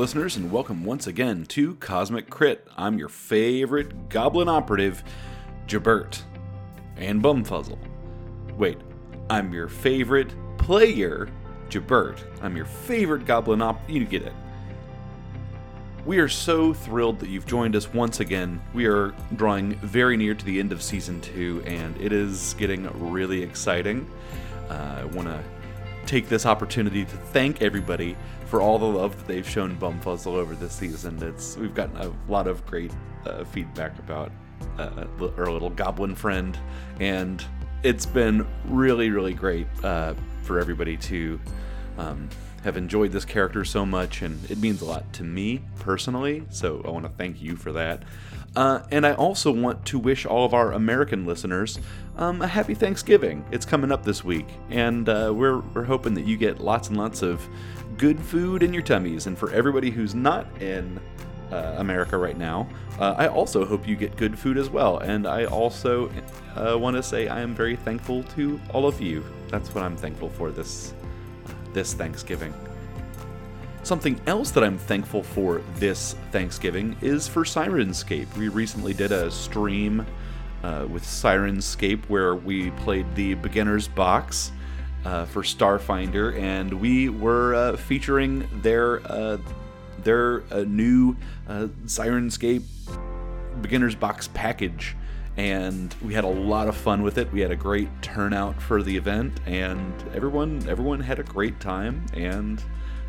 Listeners, and welcome once again to Cosmic Crit. I'm your favorite goblin operative, Jabert, and Bumfuzzle. Wait, I'm your favorite player, Jabert. I'm your favorite goblin op. You get it. We are so thrilled that you've joined us once again. We are drawing very near to the end of season two, and it is getting really exciting. Uh, I want to take this opportunity to thank everybody for all the love that they've shown Bumfuzzle over this season. It's we've gotten a lot of great uh, feedback about uh, our little goblin friend, and it's been really, really great uh, for everybody to um, have enjoyed this character so much, and it means a lot to me personally. So I want to thank you for that. Uh, and I also want to wish all of our American listeners um, a happy Thanksgiving. It's coming up this week, and uh, we're, we're hoping that you get lots and lots of good food in your tummies. And for everybody who's not in uh, America right now, uh, I also hope you get good food as well. And I also uh, want to say I am very thankful to all of you. That's what I'm thankful for this this Thanksgiving. Something else that I'm thankful for this Thanksgiving is for Syrinscape. We recently did a stream uh, with Syrinscape where we played the beginner's box uh, for Starfinder, and we were uh, featuring their uh, their uh, new uh, Syrinscape beginner's box package. And we had a lot of fun with it. We had a great turnout for the event, and everyone everyone had a great time. And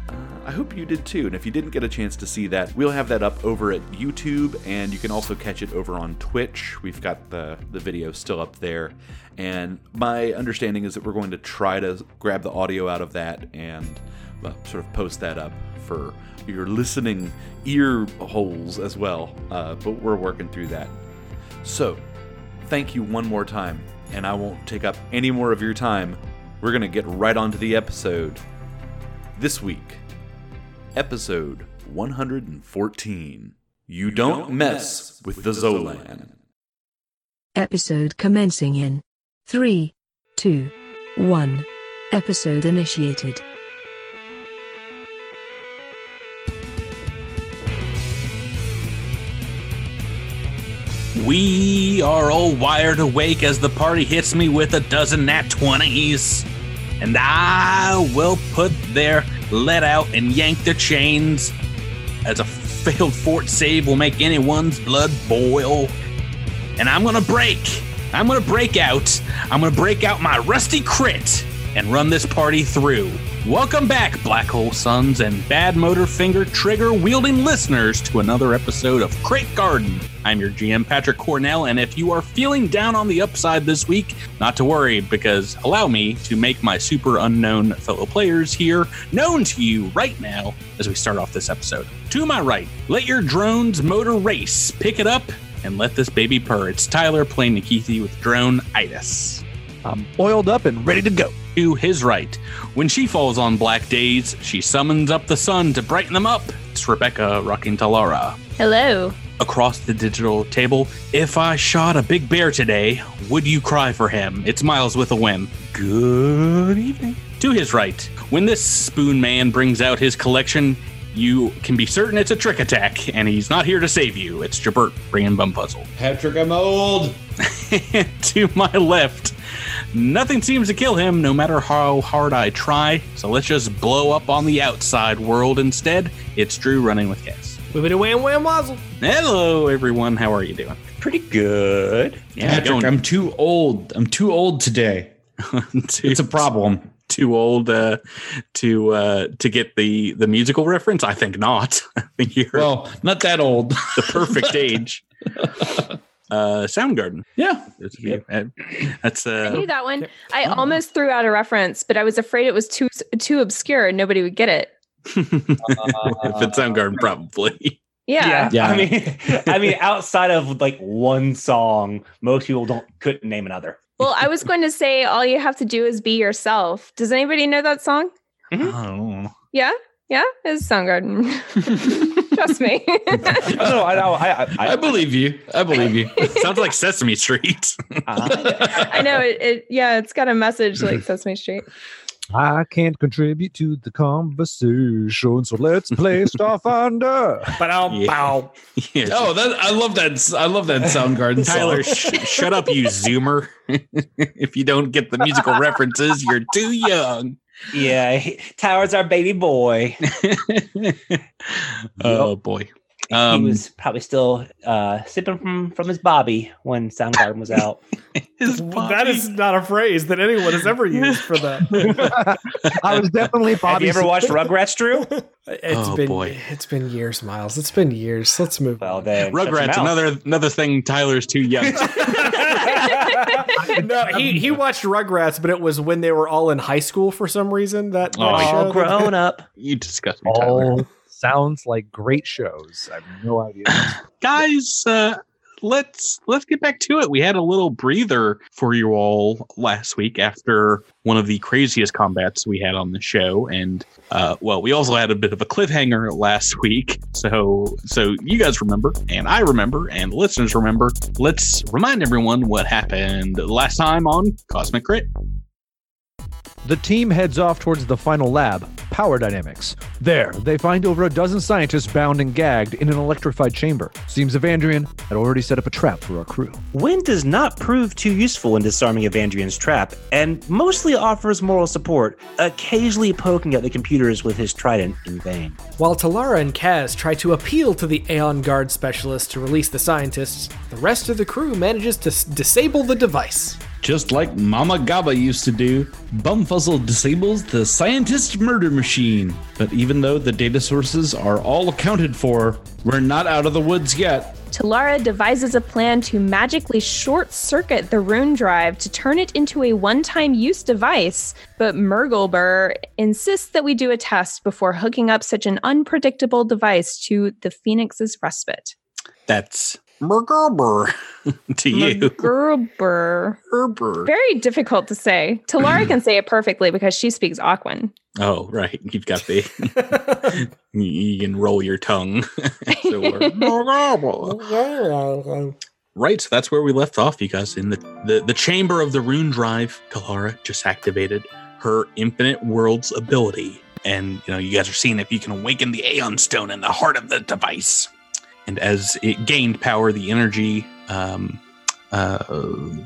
uh, I hope you did too. And if you didn't get a chance to see that, we'll have that up over at YouTube, and you can also catch it over on Twitch. We've got the, the video still up there. And my understanding is that we're going to try to grab the audio out of that and uh, sort of post that up for your listening ear holes as well. Uh, but we're working through that. So, thank you one more time, and I won't take up any more of your time. We're going to get right on to the episode. This week, episode 114 You Don't Mess with the Zolan. Episode commencing in 3, 2, 1. Episode initiated. We are all wired awake as the party hits me with a dozen nat 20s. And I will put their let out and yank their chains. As a failed fort save will make anyone's blood boil. And I'm gonna break. I'm gonna break out. I'm gonna break out my rusty crit and run this party through. Welcome back, Black Hole Sons and Bad Motor Finger Trigger wielding listeners, to another episode of Crate Garden. I'm your GM, Patrick Cornell, and if you are feeling down on the upside this week, not to worry, because allow me to make my super unknown fellow players here known to you right now as we start off this episode. To my right, let your drone's motor race. Pick it up and let this baby purr. It's Tyler playing Nikithi with drone itis. I'm oiled up and ready to go. To his right, when she falls on black days, she summons up the sun to brighten them up. It's Rebecca rocking Talara. Hello. Across the digital table, if I shot a big bear today, would you cry for him? It's Miles with a whim. Good evening. To his right, when this spoon man brings out his collection, you can be certain it's a trick attack, and he's not here to save you. It's Jabert bringing Bumfuzzle. Patrick, I'm old. to my left, nothing seems to kill him, no matter how hard I try. So let's just blow up on the outside world instead. It's Drew running with Kaz. Wibbity wham wham wazzle. Hello, everyone. How are you doing? Pretty good. Yeah, Patrick, going- I'm too old. I'm too old today. too, It's a problem. too old uh, to uh, to get the the musical reference. I think not. I think you're Well, not that old. the perfect age. Uh, Soundgarden. yeah. Those of uh, That's I knew that one. I almost threw out a reference, but I was afraid it was too too obscure and nobody would get it. if it's Soundgarden, probably. Yeah. Yeah. I mean, I mean, outside of like one song, most people don't couldn't name another. Well, I was going to say all you have to do is be yourself. Does anybody know that song? Oh. Yeah. Yeah, it's Soundgarden. Trust me. no, I know. I, I, I believe you. I believe you. Sounds like Sesame Street. I know it, it. Yeah, it's got a message like Sesame Street. I can't contribute to the conversation, so let's play Starfinder. Ba-dum, Yeah. bow. Yeah, Oh, that I love that. I love that Soundgarden Tyler, sh- shut up, you zoomer. if you don't get the musical references, you're too young. Yeah, he- Tyler's our baby boy. oh boy. he Um, was probably still uh, sipping from from his Bobby when Soundgarden was out. his Bobby- is not a phrase that anyone has ever used for that. I was definitely Have you ever watched Rugrats, Drew? It's Oh, been boy. it's been years, Miles. It's been years. Let's move Well, on. then Rugrats, another another thing. Tyler's too young. no, he he watched Rugrats, but it was when they were all in high school for some reason. That, that Oh, show all that- grown up. you disgust me, Tyler. All sounds like great shows. I have no idea. guys uh let's let's get back to it. We had a little breather for you all last week after one of the craziest combats we had on the show. And uh well we also had a bit of a cliffhanger last week. So so you guys remember and i remember and listeners remember. Let's remind everyone what happened last time on cosmic crit The team heads off towards the final lab, Power Dynamics. There, they find over a dozen scientists bound and gagged in an electrified chamber. Seems Evandrian had already set up a trap for our crew. Win does not prove too useful in disarming Evandrian's trap, and mostly offers moral support, occasionally poking at the computers with his trident in vain. While Talara and Kaz try to appeal to the Aeon Guard specialist to release the scientists, the rest of the crew manages to s- disable the device. Just like Mama Gaba used to do, Bumfuzzle disables the scientist murder machine. But even though the data sources are all accounted for, we're not out of the woods yet. Talara devises a plan to magically short circuit the rune drive to turn it into a one time use device, but Murgleber insists that we do a test before hooking up such an unpredictable device to the Phoenix's respite. that's Mergerber to you Gerber. Gerber. Very difficult to say. Talara can say it perfectly because she speaks Aquan. Oh, right. You've got the. you- you can roll your tongue. So right. So that's where we left off, you guys. In the, the, the chamber of the rune drive, Talara just activated her infinite worlds ability. And, you know, you guys are seeing if you can awaken the Aeon Stone in the heart of the device. And as it gained power, the energy um, uh,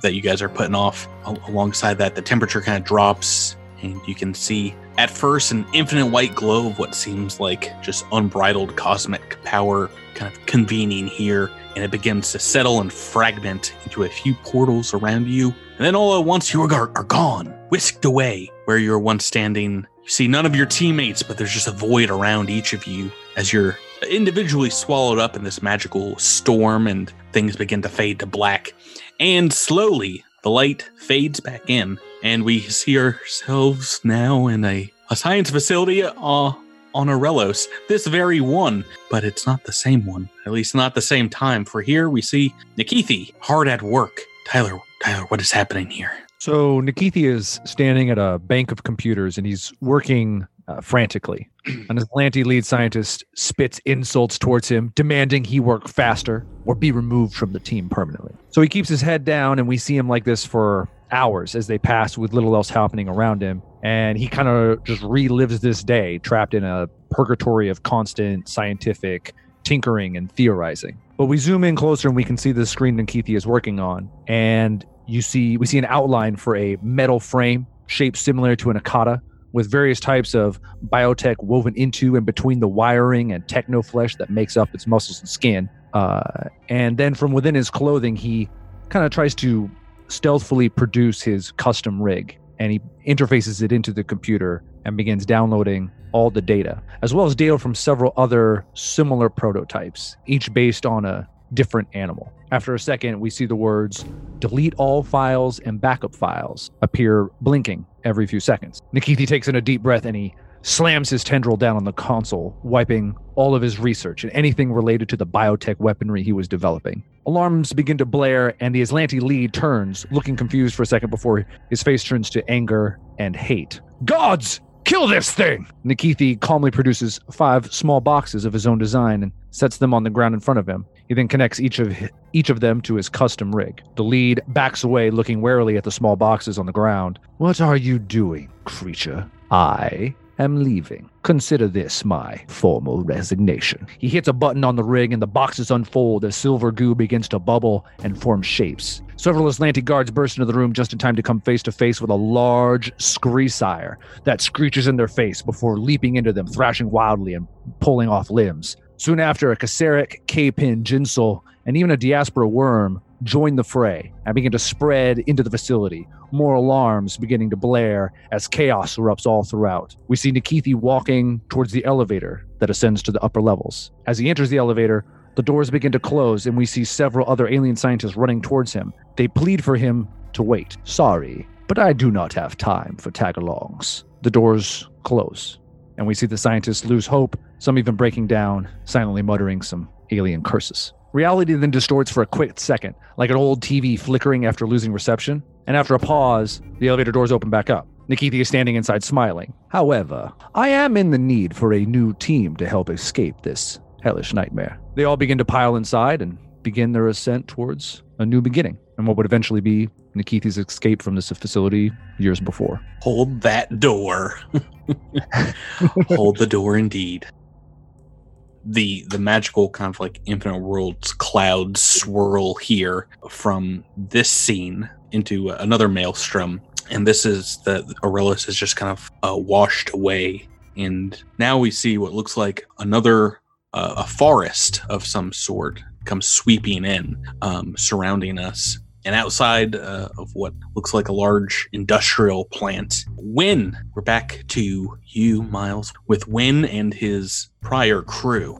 that you guys are putting off al- alongside that, the temperature kind of drops. And you can see at first an infinite white glow of what seems like just unbridled cosmic power kind of convening here. And it begins to settle and fragment into a few portals around you. And then all at once, you are, are gone, whisked away where you were once standing. You see none of your teammates, but there's just a void around each of you as you're individually swallowed up in this magical storm and things begin to fade to black. And slowly, the light fades back in, and we see ourselves now in a, a science facility uh, on Aurelos. This very one, but it's not the same one. At least not the same time, for here we see Nikithi hard at work. Tyler, Tyler, what is happening here? So Nikithi is standing at a bank of computers and he's working uh, frantically. and Aslanti lead scientist spits insults towards him, demanding he work faster or be removed from the team permanently. So he keeps his head down, and we see him like this for hours as they pass with little else happening around him. And he kind of just relives this day, trapped in a purgatory of constant scientific tinkering and theorizing. But we zoom in closer and we can see the screen that Keithy is working on. And you see we see an outline for a metal frame shaped similar to an Akata with various types of biotech woven into and between the wiring and techno flesh that makes up its muscles and skin. Uh, and then from within his clothing, he kind of tries to stealthily produce his custom rig and he interfaces it into the computer and begins downloading all the data, as well as data from several other similar prototypes, each based on a different animal. After a second, we see the words delete all files and backup files appear blinking every few seconds. Nikithi takes in a deep breath and he slams his tendril down on the console, wiping all of his research and anything related to the biotech weaponry he was developing. Alarms begin to blare, and the Aslanti lead turns, looking confused for a second before his face turns to anger and hate. Gods! Kill this thing! Nikithi calmly produces five small boxes of his own design and sets them on the ground in front of him. He then connects each of each of them to his custom rig. The lead backs away, looking warily at the small boxes on the ground. What are you doing, creature? I am leaving. Consider this my formal resignation. He hits a button on the ring and the boxes unfold as silver goo begins to bubble and form shapes. Several Aslanti guards burst into the room just in time to come face to face with a large screesire that screeches in their face before leaping into them, thrashing wildly and pulling off limbs. Soon after, a Kasarik, K-Pin, Jinsel, and even a Diaspora worm join the fray and begin to spread into the facility. More alarms beginning to blare as chaos erupts all throughout. We see Nikithi walking towards the elevator that ascends to the upper levels. As he enters the elevator, the doors begin to close and we see several other alien scientists running towards him. They plead for him to wait. Sorry, but I do not have time for tag-alongs. The doors close and we see the scientists lose hope, some even breaking down, silently muttering some alien curses. Reality then distorts for a quick second, like an old TV flickering after losing reception. And after a pause, the elevator doors open back up. Nikithi is standing inside smiling. However, I am in the need for a new team to help escape this hellish nightmare. They all begin to pile inside and begin their ascent towards a new beginning and what would eventually be Nikithi's escape from this facility years before. Hold that door. Hold the door indeed. The the magical kind of like infinite worlds clouds swirl here from this scene into another maelstrom. And this is the Aurelius is just kind of uh, washed away. And now we see what looks like another uh, a forest of some sort comes sweeping in, um, surrounding us and outside uh, of what looks like a large industrial plant. Win, we're back to you, Miles, with Win and his prior crew.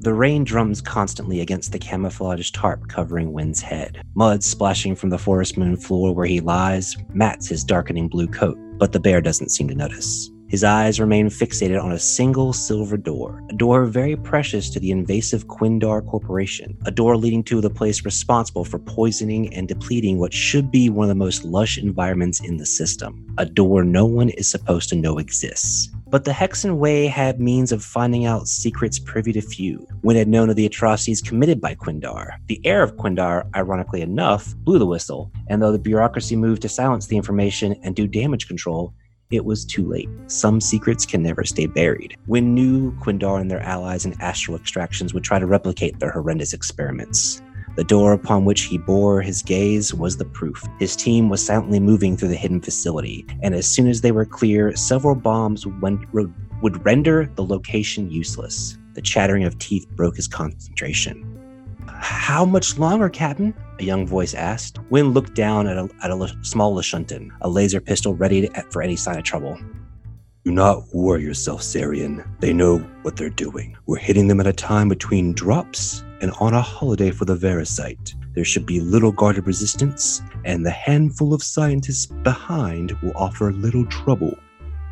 The rain drums constantly against the camouflaged tarp covering Win's head. Mud splashing from the forest moon floor where he lies mats his darkening blue coat, but the bear doesn't seem to notice. His eyes remain fixated on a single silver door, a door very precious to the invasive Quindar Corporation, a door leading to the place responsible for poisoning and depleting what should be one of the most lush environments in the system, a door no one is supposed to know exists. But the Hexen Way had means of finding out secrets privy to few. When had known of the atrocities committed by Quindar, the heir of Quindar, ironically enough, blew the whistle, and though the bureaucracy moved to silence the information and do damage control, it was too late. Some secrets can never stay buried. When new Quindar and their allies in astral extractions would try to replicate their horrendous experiments. The door upon which he bore his gaze was the proof. His team was silently moving through the hidden facility, and as soon as they were clear, several bombs went, would render the location useless. The chattering of teeth broke his concentration. How much longer, Captain? A young voice asked. Wynn looked down at a, at a small Lashuntan, a laser pistol ready to, for any sign of trouble. Do not worry yourself, Sarian. They know what they're doing. We're hitting them at a time between drops and on a holiday for the Verisite. There should be little guarded resistance, and the handful of scientists behind will offer little trouble.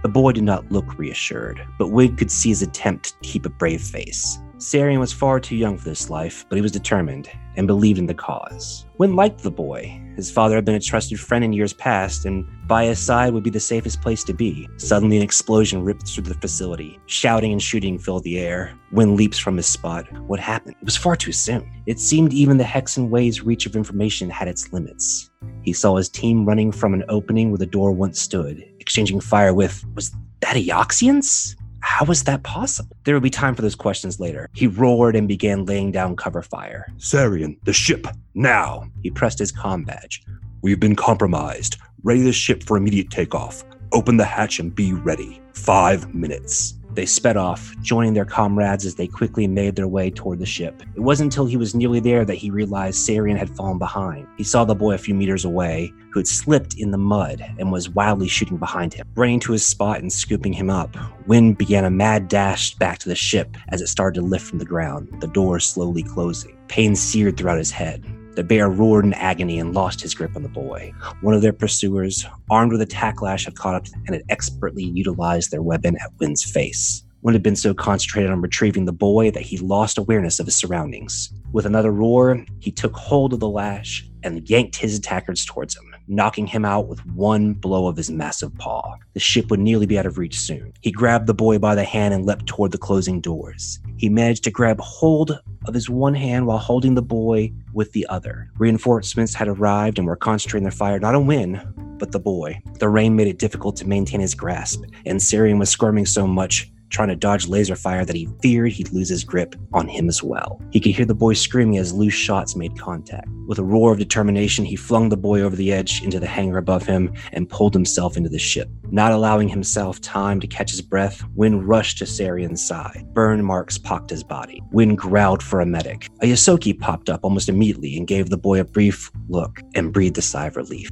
The boy did not look reassured, but Wig could see his attempt to keep a brave face. Sarian was far too young for this life, but he was determined and believed in the cause. Wynn liked the boy. His father had been a trusted friend in years past, and by his side would be the safest place to be. Suddenly, an explosion ripped through the facility. Shouting and shooting filled the air. Wynn leaps from his spot. What happened? It was far too soon. It seemed even the Hexen Way's reach of information had its limits. He saw his team running from an opening where the door once stood, exchanging fire with, was that a Eoxians? How was that possible? There would be time for those questions later. He roared and began laying down cover fire. Sarian, the ship, now! He pressed his com badge. We've been compromised. Ready the ship for immediate takeoff. Open the hatch and be ready. Five minutes. They sped off, joining their comrades as they quickly made their way toward the ship. It wasn't until he was nearly there that he realized Sarian had fallen behind. He saw the boy a few meters away, who had slipped in the mud and was wildly shooting behind him. Running to his spot and scooping him up, Wynn began a mad dash back to the ship as it started to lift from the ground, the door slowly closing. Pain seared throughout his head. The bear roared in agony and lost his grip on the boy. One of their pursuers, armed with a tacklash, had caught up and had expertly utilized their weapon at Wynn's face. Wynn had been so concentrated on retrieving the boy that he lost awareness of his surroundings. With another roar, he took hold of the lash and yanked his attackers towards him, knocking him out with one blow of his massive paw. The ship would nearly be out of reach soon. He grabbed the boy by the hand and leapt toward the closing doors. He managed to grab hold of his one hand while holding the boy with the other. Reinforcements had arrived and were concentrating their fire not on Win, but the boy. The rain made it difficult to maintain his grasp, and Sarian was squirming so much trying to dodge laser fire that he feared he'd lose his grip on him as well. He could hear the boy screaming as loose shots made contact. With a roar of determination, he flung the boy over the edge into the hangar above him and pulled himself into the ship. Not allowing himself time to catch his breath, Win rushed to Sarian's side. Burn marks pocked his body. Win growled for a medic. A Ysoki popped up almost immediately and gave the boy a brief look and breathed a sigh of relief.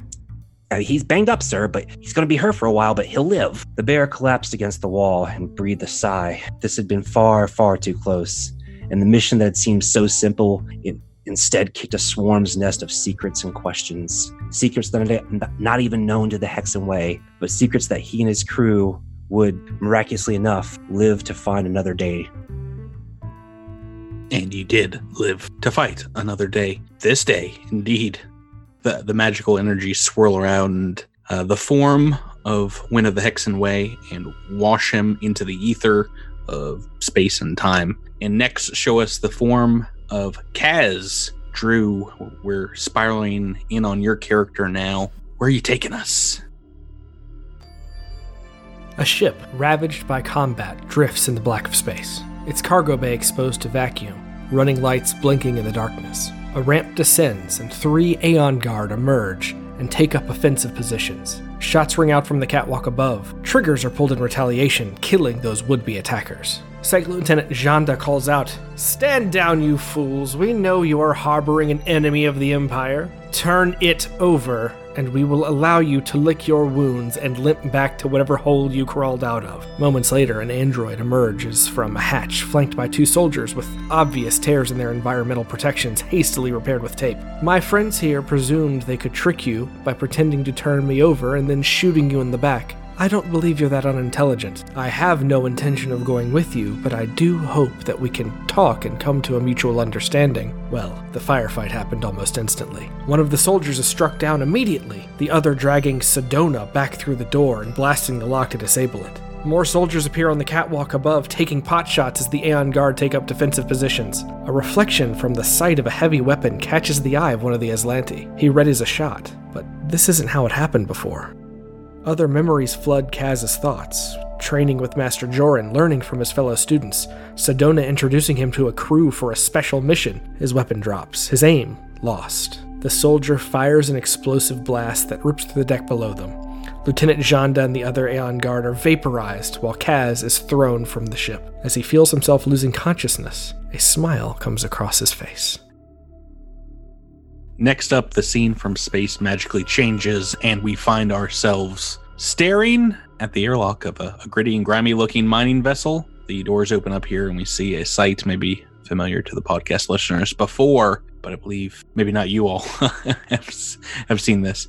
Uh, he's banged up, sir, but he's going to be hurt for a while, but he'll live. The bear collapsed against the wall and breathed a sigh. This had been far, far too close. And the mission that had seemed so simple, it instead kicked a swarm's nest of secrets and questions. Secrets that are not even known to the Hexen Way, but secrets that he and his crew would, miraculously enough, live to find another day. And you did live to fight another day. This day, indeed the, the magical energy swirl around uh, the form of Win of the Hexen Way and wash him into the ether of space and time. And next, show us the form of Kaz. Drew, we're spiraling in on your character now. Where are you taking us? A ship, ravaged by combat, drifts in the black of space. Its cargo bay exposed to vacuum, running lights blinking in the darkness. A ramp descends, and three Aeon Guard emerge and take up offensive positions. Shots ring out from the catwalk above. Triggers are pulled in retaliation, killing those would be attackers. Second Lieutenant Janda calls out, Stand down, you fools. We know you are harboring an enemy of the Empire. Turn it over and we will allow you to lick your wounds and limp back to whatever hole you crawled out of. Moments later, an android emerges from a hatch flanked by two soldiers with obvious tears in their environmental protections hastily repaired with tape. My friends here presumed they could trick you by pretending to turn me over and then shooting you in the back. I don't believe you're that unintelligent. I have no intention of going with you, but I do hope that we can talk and come to a mutual understanding. Well, the firefight happened almost instantly. One of the soldiers is struck down immediately, the other dragging Sedona back through the door and blasting the lock to disable it. More soldiers appear on the catwalk above, taking pot shots as the Aeon Guard take up defensive positions. A reflection from the sight of a heavy weapon catches the eye of one of the Aslanti. He readies a shot, but this isn't how it happened before. Other memories flood Kaz's thoughts. Training with Master Joran, learning from his fellow students, Sedona introducing him to a crew for a special mission. His weapon drops, his aim lost. The soldier fires an explosive blast that rips through the deck below them. Lieutenant Janda and the other Aeon Guard are vaporized while Kaz is thrown from the ship. As he feels himself losing consciousness, a smile comes across his face. Next up, the scene from space magically changes, and we find ourselves staring at the airlock of a, a gritty and grimy looking mining vessel. The doors open up here, and we see a sight maybe familiar to the podcast listeners before, but I believe maybe not you all have, have seen this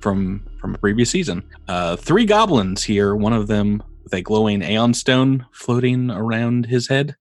from from a previous season. Uh, three goblins here, one of them with a glowing aeon stone floating around his head.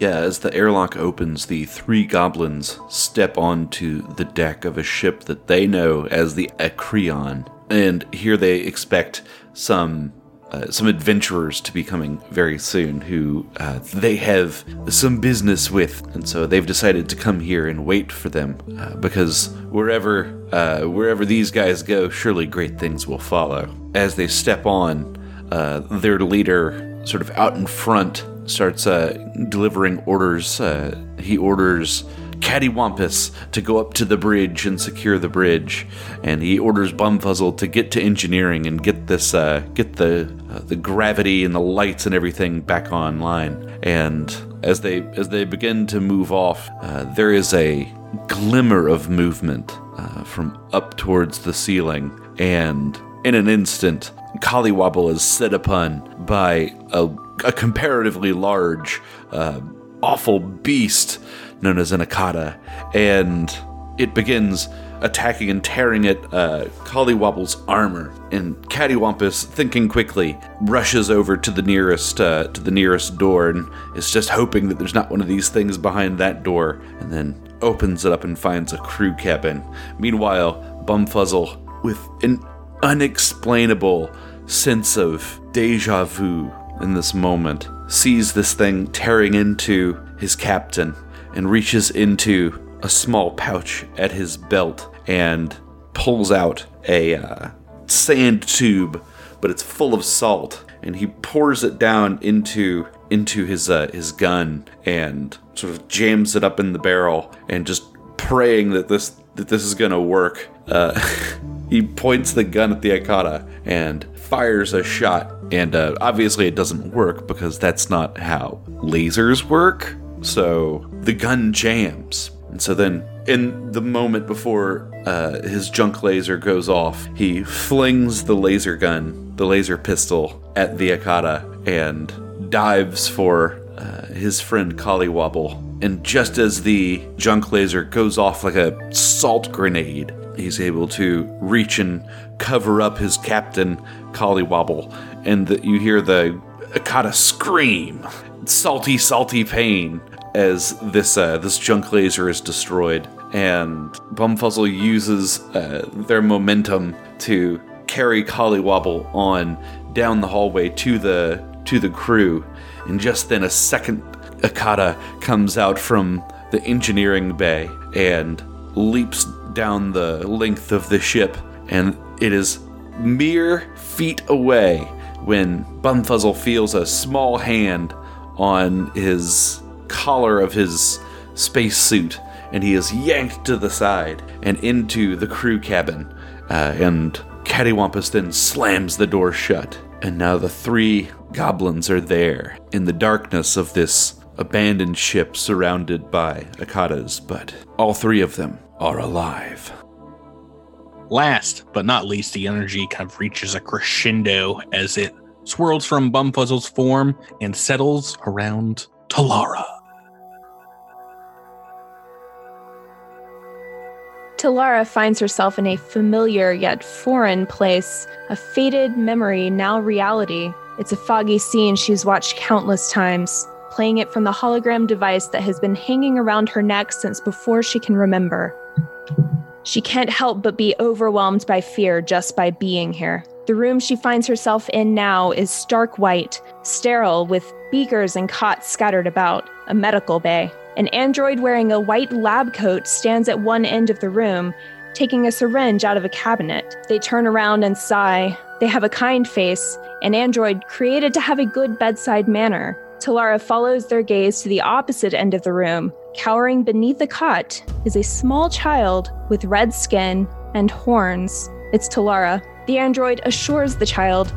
Yeah, as the airlock opens, the three goblins step onto the deck of a ship that they know as the Acreon. And here they expect some uh, some adventurers to be coming very soon who uh, they have some business with, and so they've decided to come here and wait for them uh, because wherever uh, wherever these guys go, surely great things will follow. As they step on, uh, their leader, sort of out in front, starts uh, delivering orders. Uh, he orders Cattywampus to go up to the bridge and secure the bridge, and he orders Bumfuzzle to get to engineering and get this, uh, get the uh, the gravity and the lights and everything back online. And as they as they begin to move off, uh, there is a glimmer of movement uh, from up towards the ceiling, and in an instant, Collywobble is set upon by a a comparatively large, uh, awful beast known as an Akata, and it begins attacking and tearing at uh, Collywobble's armor. And Cattywampus, thinking quickly, rushes over to the nearest uh, to the nearest door and is just hoping that there's not one of these things behind that door, and then opens it up and finds a crew cabin. Meanwhile, Bumfuzzle, with an unexplainable sense of deja vu, in this moment, sees this thing tearing into his captain and reaches into a small pouch at his belt and pulls out a uh, sand tube, but it's full of salt, and he pours it down into into his uh, his gun and sort of jams it up in the barrel and just praying that this that this is gonna work. Uh, he points the gun at the Akata and fires a shot, and uh, obviously it doesn't work because that's not how lasers work. So the gun jams, and so then in the moment before uh, his junk laser goes off, he flings the laser gun, the laser pistol, at the Akata and dives for uh, his friend Collywobble. And just as the junk laser goes off like a salt grenade, he's able to reach and cover up his captain, Collywobble. And the, you hear the Akata scream, salty, salty pain as this uh, this junk laser is destroyed. And Bumfuzzle uses uh, their momentum to carry Collywobble on down the hallway to the to the crew. And just then, a second Akata comes out from the engineering bay and leaps down the length of the ship. And it is mere feet away when Bumfuzzle feels a small hand on his collar of his spacesuit, and he is yanked to the side and into the crew cabin. Uh, and Cattywampus then slams the door shut. And now the three goblins are there in the darkness of this abandoned ship surrounded by Akatas, but all three of them are alive. Last but not least, the energy kind of reaches a crescendo as it swirls from Bumfuzzle's form and settles around Talara. Talara finds herself in a familiar yet foreign place, a faded memory, now reality. It's a foggy scene she's watched countless times, playing it from the hologram device that has been hanging around her neck since before she can remember. She can't help but be overwhelmed by fear just by being here. The room she finds herself in now is stark white, sterile, with beakers and cots scattered about, a medical bay. An android wearing a white lab coat stands at one end of the room, taking a syringe out of a cabinet. They turn around and sigh. They have a kind face, an android created to have a good bedside manner. Talara follows their gaze to the opposite end of the room. Cowering beneath the cot is a small child with red skin and horns. It's Talara. The android assures the child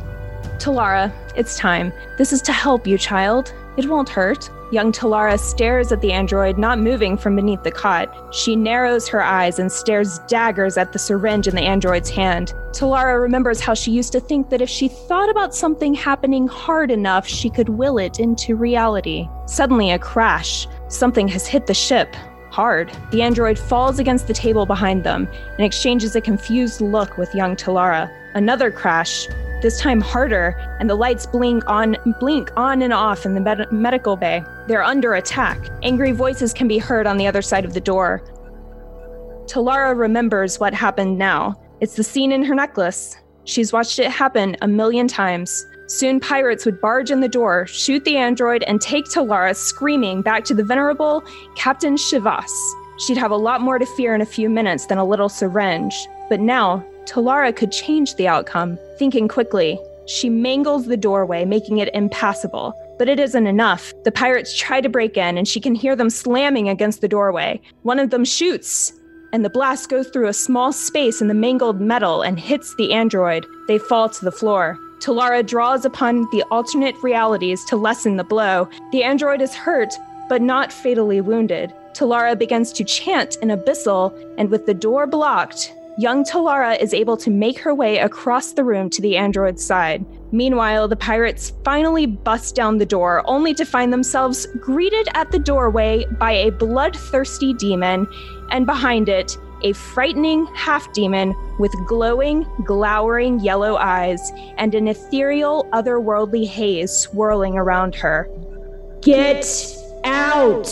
Talara, it's time. This is to help you, child. It won't hurt. Young Talara stares at the android, not moving from beneath the cot. She narrows her eyes and stares daggers at the syringe in the android's hand. Talara remembers how she used to think that if she thought about something happening hard enough, she could will it into reality. Suddenly, a crash. Something has hit the ship. Hard. The android falls against the table behind them and exchanges a confused look with young Talara. Another crash this time harder, and the lights blink on blink on and off in the med- medical bay. They're under attack. Angry voices can be heard on the other side of the door. Talara remembers what happened now. It's the scene in her necklace. She's watched it happen a million times. Soon pirates would barge in the door, shoot the android, and take Talara screaming back to the venerable Captain Shivas. She'd have a lot more to fear in a few minutes than a little syringe. But now, Talara could change the outcome. Thinking quickly, she mangles the doorway, making it impassable. But it isn't enough. The pirates try to break in, and she can hear them slamming against the doorway. One of them shoots, and the blast goes through a small space in the mangled metal and hits the android. They fall to the floor. Talara draws upon the alternate realities to lessen the blow. The android is hurt, but not fatally wounded. Talara begins to chant in Abyssal, and with the door blocked, young Talara is able to make her way across the room to the android's side. Meanwhile, the pirates finally bust down the door, only to find themselves greeted at the doorway by a bloodthirsty demon, and behind it, a frightening half demon with glowing, glowering yellow eyes and an ethereal, otherworldly haze swirling around her. Get out!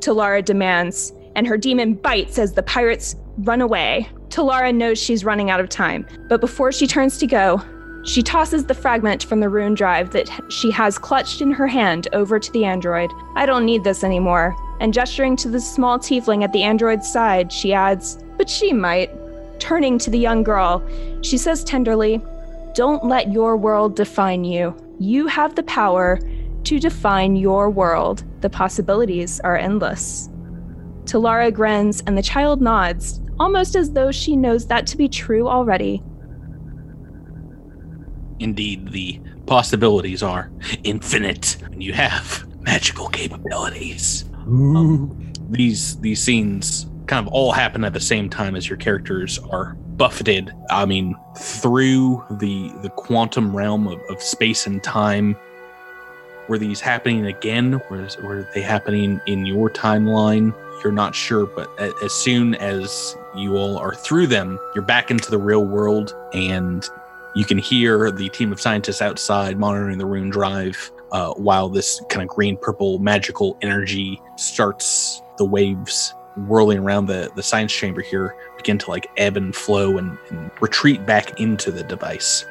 Talara demands, and her demon bites as the pirates run away. Talara knows she's running out of time, but before she turns to go, She tosses the fragment from the rune drive that she has clutched in her hand over to the android. I don't need this anymore. And gesturing to the small tiefling at the android's side, she adds, But she might. Turning to the young girl, she says tenderly, Don't let your world define you. You have the power to define your world. The possibilities are endless. Talara grins and the child nods, almost as though she knows that to be true already. Indeed, the possibilities are infinite when you have magical capabilities. Um, these these scenes kind of all happen at the same time as your characters are buffeted. I mean, through the the quantum realm of, of space and time. Were these happening again? Were, were they happening in your timeline? You're not sure, but as soon as you all are through them, you're back into the real world, and you can hear the team of scientists outside monitoring the rune drive uh, while this kind of green purple magical energy starts the waves whirling around the, the science chamber here begin to like ebb and flow and, and retreat back into the device.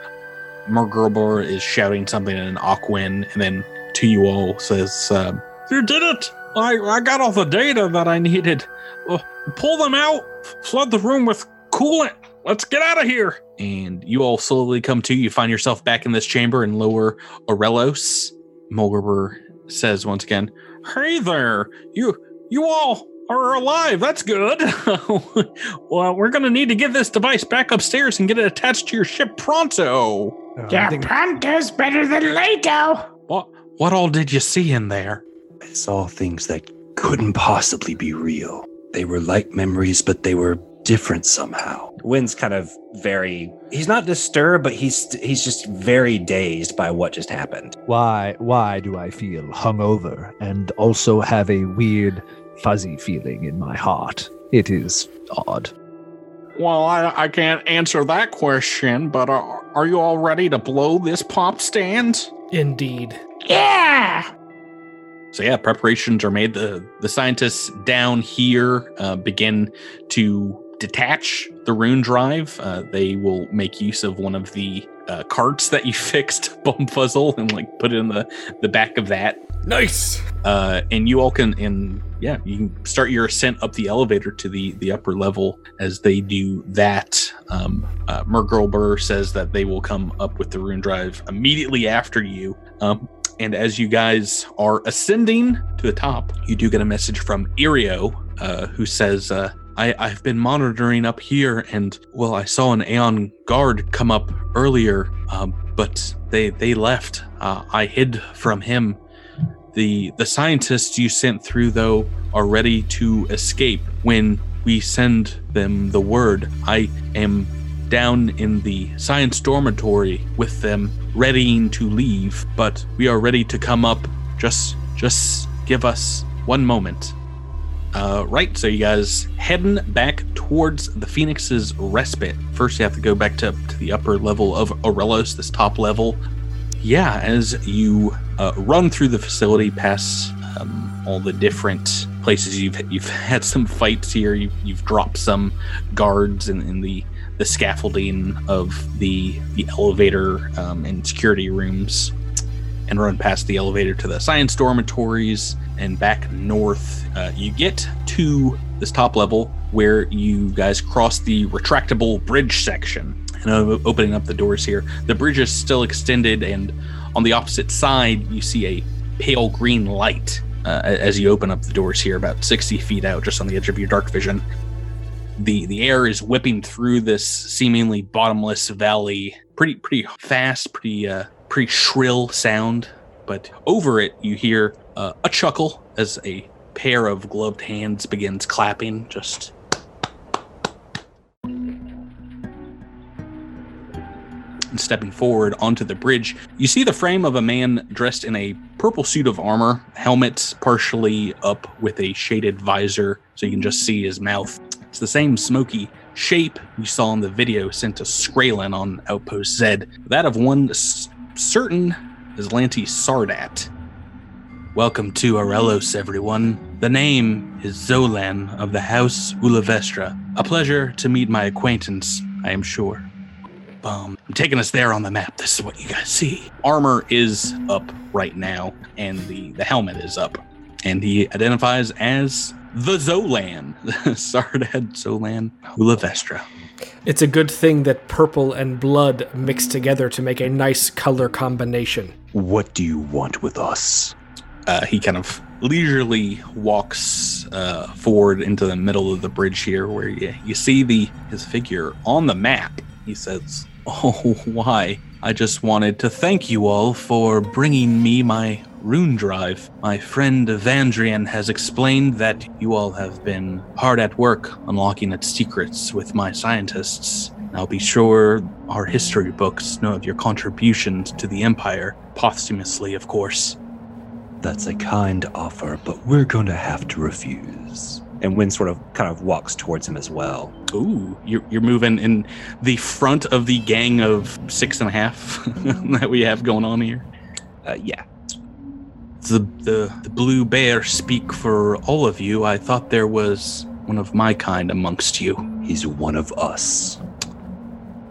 Mergerbor is shouting something in an Aquan and then to you all says, um, You did it! I, I got all the data that I needed. Uh, pull them out, flood the room with coolant. Let's get out of here. And you all slowly come to. You find yourself back in this chamber in lower Aurelos. Mulgerber says once again, Hey there. You you all are alive. That's good. well, we're gonna need to get this device back upstairs and get it attached to your ship pronto. Uh, Yeah, think- pronto's better than later. What what all did you see in there? I saw things that couldn't possibly be real. They were like memories, but they were different somehow. Wynn's kind of very. He's not disturbed, but he's he's just very dazed by what just happened. Why why do I feel hungover and also have a weird fuzzy feeling in my heart? It is odd. Well, I, I can't answer that question, but uh, are you all ready to blow this pop stand? Indeed. Yeah. So yeah, preparations are made. The the scientists down here uh, begin to detach the rune drive. Uh, they will make use of one of the uh, carts that you fixed, Bumfuzzle, and like put it in the the back of that. Nice. Uh, and you all can and yeah, you can start your ascent up the elevator to the the upper level. As they do that, um, uh, says that they will come up with the rune drive immediately after you. Um, and as you guys are ascending to the top, you do get a message from Irio, uh, who says, uh, I, I've been monitoring up here, and well, I saw an Aeon guard come up earlier, um, but they they left. Uh, I hid from him. The the scientists you sent through, though, are ready to escape when we send them the word. I am down in the science dormitory with them, readying to leave, but we are ready to come up. Just just give us one moment. Uh, right, so you guys heading back towards the Phoenix's respite. First, you have to go back to, to the upper level of Aurelos, this top level. Yeah, as you uh, run through the facility, past um, all the different places you've you've had some fights here. You've, you've dropped some guards in, in the the scaffolding of the the elevator um, and security rooms, and run past the elevator to the science dormitories and back north. Uh, you get to this top level where you guys cross the retractable bridge section. And I'm opening up the doors here. The bridge is still extended, and on the opposite side, you see a pale green light uh, as you open up the doors here, about 60 feet out, just on the edge of your dark vision. The the air is whipping through this seemingly bottomless valley, pretty pretty fast, pretty uh, pretty shrill sound. But over it, you hear uh, a chuckle as a pair of gloved hands begins clapping. Just and stepping forward onto the bridge, you see the frame of a man dressed in a purple suit of armor, helmet partially up with a shaded visor so you can just see his mouth. It's the same smoky shape you saw in the video sent to Skralen on Outpost Z, that of one certain Aslanti Sardat. Welcome to Aurelos, everyone. The name is Zolan of the House Ulavestra. A pleasure to meet my acquaintance, I am sure. Um, I'm taking us there on the map. This is what you guys see. Armor is up right now, and the, the helmet is up. And he identifies as the Zolan, Sardat Zolan Ulavestra. It's a good thing that purple and blood mix together to make a nice color combination. What do you want with us? uh, he kind of leisurely walks uh, forward into the middle of the bridge here, where you, you see the his figure on the map. He says, "Oh, why? I just wanted to thank you all for bringing me my rune drive. My friend Evandrian has explained that you all have been hard at work unlocking its secrets with my scientists." I'll be sure our history books know of your contributions to the Empire, posthumously, of course. That's a kind offer, but we're going to have to refuse. And Win sort of kind of walks towards him as well. Ooh, you're, you're moving in the front of the gang of six and a half that we have going on here. Uh, yeah. The, the the blue bear speak for all of you. I thought there was one of my kind amongst you. He's one of us.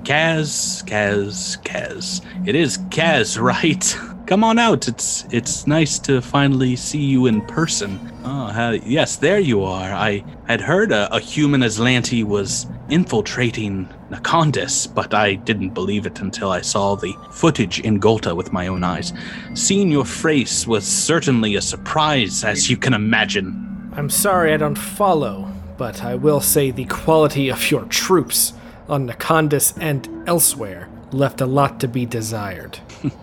Kaz, Kaz, Kaz. It is Kaz, right? Come on out. It's it's nice to finally see you in person. Oh, yes, there you are. I had heard a, a human Aslanti was infiltrating Nakondis, but I didn't believe it until I saw the footage in Golta with my own eyes. Seeing your face was certainly a surprise, as you can imagine. I'm sorry I don't follow, but I will say the quality of your troops on Nakondis and elsewhere left a lot to be desired.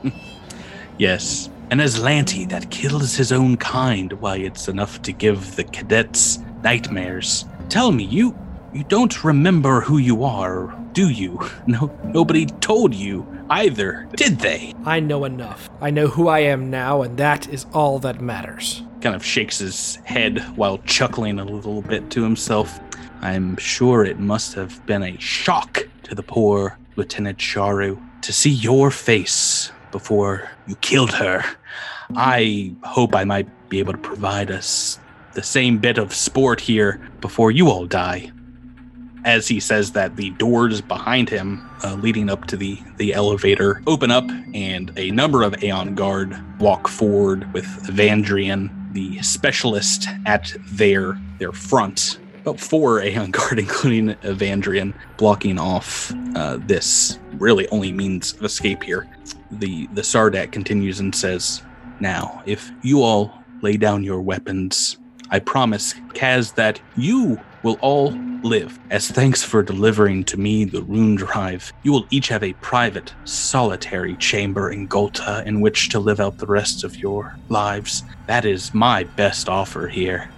Yes, an Aslanti that kills his own kind, why it's enough to give the cadets nightmares. Tell me, you you don't remember who you are, do you? No nobody told you either, did they? I know enough. I know who I am now, and that is all that matters. Kind of shakes his head while chuckling a little bit to himself. I'm sure it must have been a shock to the poor Lieutenant Sharu to see your face before you killed her. I hope I might be able to provide us the same bit of sport here before you all die. As he says that, the doors behind him, uh, leading up to the, the elevator, open up, and a number of Aeon Guard walk forward with Vandrian, the specialist, at their their front. About four Aeon Guard, including Evandrian, blocking off uh, this really only means of escape here. The the Sardat continues and says, "Now, if you all lay down your weapons, I promise, Kaz, that you will all live. As thanks for delivering to me the rune drive, you will each have a private, solitary chamber in Golta in which to live out the rest of your lives. That is my best offer here.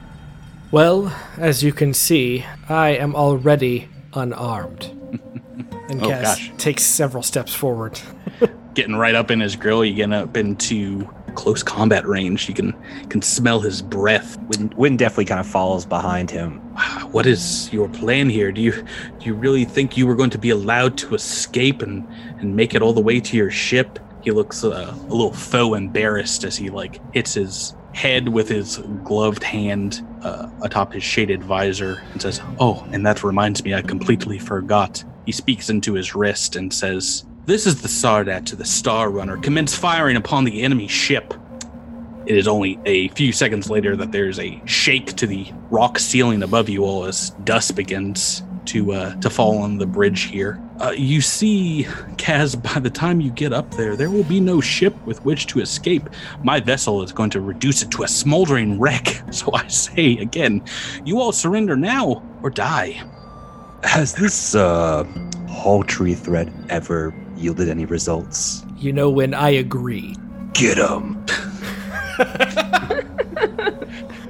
Well, as you can see, I am already unarmed. and Oh, Kaz gosh. takes several steps forward. Getting right up in his grill, you get up into close combat range. You can can smell his breath. Win, Win definitely kind of follows behind him. What is your plan here? Do you do you really think you were going to be allowed to escape and and make it all the way to your ship? He looks uh, a little faux embarrassed as he like hits his head with his gloved hand uh, atop his shaded visor and says, "Oh, and that reminds me, I completely forgot." He speaks into his wrist and says, "This is the Sardat to the Star Runner. Commence firing upon the enemy ship." It is only a few seconds later that there's a shake to the rock ceiling above you all as dust begins to uh, to fall on the bridge here. Uh, you see, Kaz, by the time you get up there, there will be no ship with which to escape. My vessel is going to reduce it to a smoldering wreck. So I say again, you all surrender now or die. Has this uh, paltry threat ever yielded any results? You know when I agree. Get him!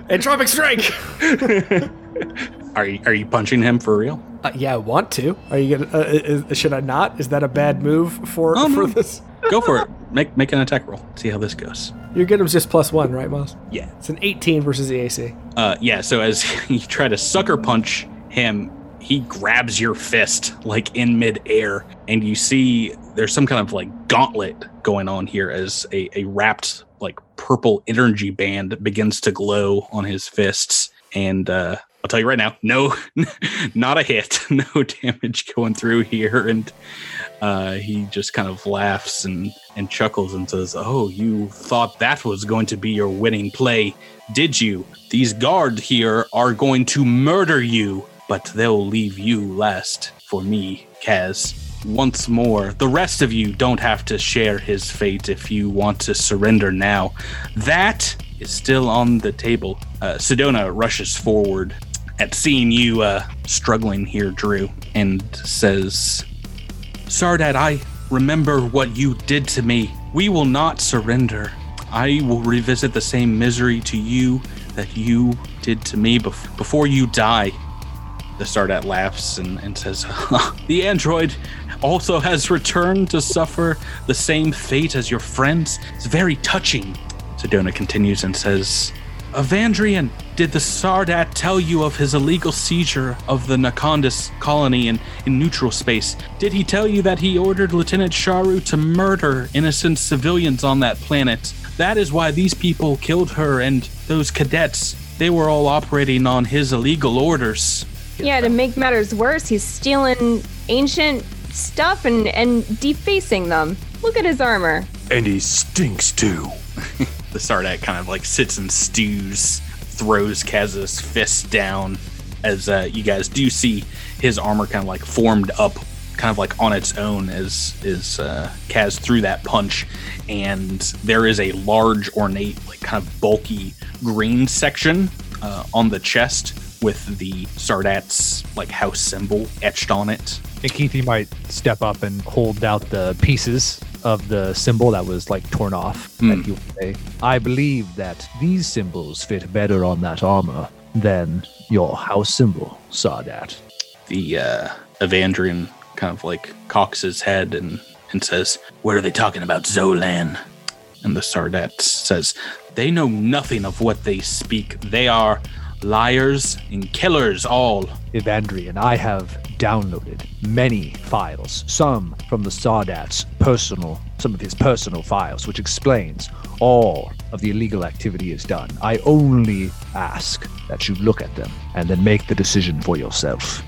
Entropic strike! Are you, are you punching him for real? Uh, yeah, I want to. Are you gonna? Uh, is, should I not? Is that a bad move for Oh, for no. this? Go for it. Make make an attack roll. See how this goes. Your get him's just plus one, right, Miles? Yeah. It's an 18 versus the AC. Uh, yeah, so as you try to sucker punch him, he grabs your fist like in midair, and you see there's some kind of like gauntlet going on here as a, a wrapped like purple energy band begins to glow on his fists, and uh, I'll tell you right now, no, not a hit, no damage going through here. And uh, he just kind of laughs and, and chuckles and says, Oh, you thought that was going to be your winning play, did you? These guards here are going to murder you, but they'll leave you last for me, Kaz. Once more, the rest of you don't have to share his fate if you want to surrender now. That is still on the table. Uh, Sedona rushes forward at seeing you uh, struggling here, Drew, and says, Sardat, I remember what you did to me. We will not surrender. I will revisit the same misery to you that you did to me bef- before you die. The Sardat laughs and, and says, The android also has returned to suffer the same fate as your friends. It's very touching. Sedona continues and says, Evandrian, did the Sardat tell you of his illegal seizure of the Nakandis colony in, in neutral space? Did he tell you that he ordered Lieutenant Sharu to murder innocent civilians on that planet? That is why these people killed her and those cadets. They were all operating on his illegal orders. Yeah, to make matters worse, he's stealing ancient stuff and, and defacing them. Look at his armor. And he stinks too. the Sardat kind of like sits and stews, throws Kaz's fist down as uh, you guys do see his armor kind of like formed up, kind of like on its own as is uh, Kaz threw that punch, and there is a large, ornate, like kind of bulky green section uh, on the chest with the Sardat's like house symbol etched on it. And Keithy might step up and hold out the pieces of the symbol that was like torn off. And he would say, I believe that these symbols fit better on that armor than your house symbol, Sardat. The uh, Evandrian kind of like cocks his head and, and says, What are they talking about, Zolan? And the Sardat says, They know nothing of what they speak. They are liars and killers all. Evandrian, I have downloaded many files, some from the Sardat's personal, some of his personal files, which explains all of the illegal activity is done. I only ask that you look at them and then make the decision for yourself.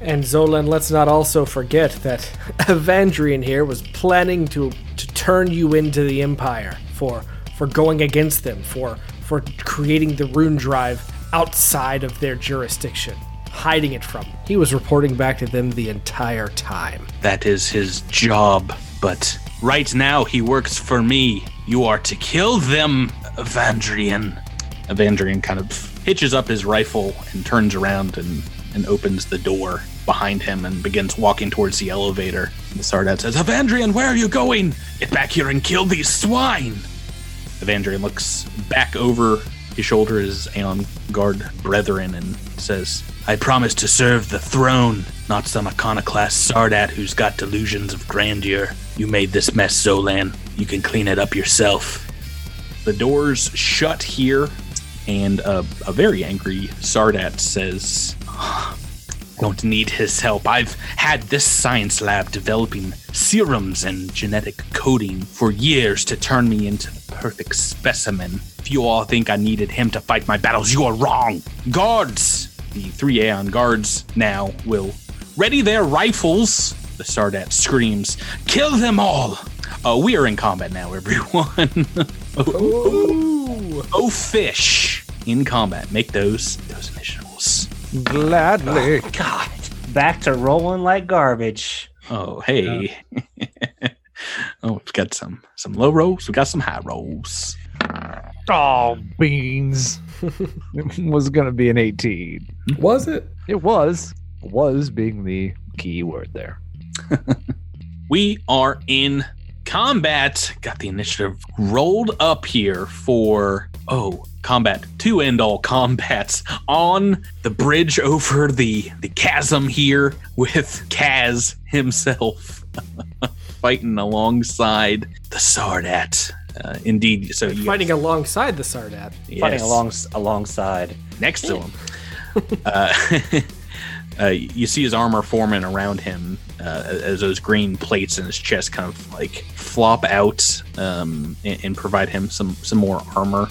And Zolan, let's not also forget that Evandrian here was planning to to turn you into the Empire for for going against them, for for creating the rune drive outside of their jurisdiction, hiding it from them. He was reporting back to them the entire time. That is his job. But right now, he works for me. You are to kill them, Evandrian. Evandrian kind of hitches up his rifle and turns around and, and opens the door behind him and begins walking towards the elevator. The Sardat says, Evandrian, where are you going? Get back here and kill these swine. Evandrian looks back over his shoulder at his Aeon Guard brethren and says, I promise to serve the throne, not some iconoclast Sardat who's got delusions of grandeur. You made this mess, Zolan. You can clean it up yourself. The doors shut here, and a, a very angry Sardat says, to need his help. I've had this science lab developing serums and genetic coding for years to turn me into the perfect specimen. If you all think I needed him to fight my battles, you are wrong. Guards! The three Aeon guards now will ready their rifles. The Sardat screams, Kill them all! Uh, we are in combat now, everyone. oh, oh, fish in combat. Make those those initials. Gladly. God, back to rolling like garbage. Oh, hey. oh, we've got some some low rolls. We got some high rolls. Oh, beans. it was going to be an 18. Was it? It was. Was being the key word there. We are in combat. Got the initiative rolled up here for oh combat to end all combats on the bridge over the the chasm here with Kaz himself fighting alongside the Sardat. Uh, indeed, so you Fighting alongside the Sardat. yes, Fighting along, alongside. next to him. uh, uh, you see his armor forming around him uh, as those green plates in his chest kind of like flop out um, and, and provide him some some more armor.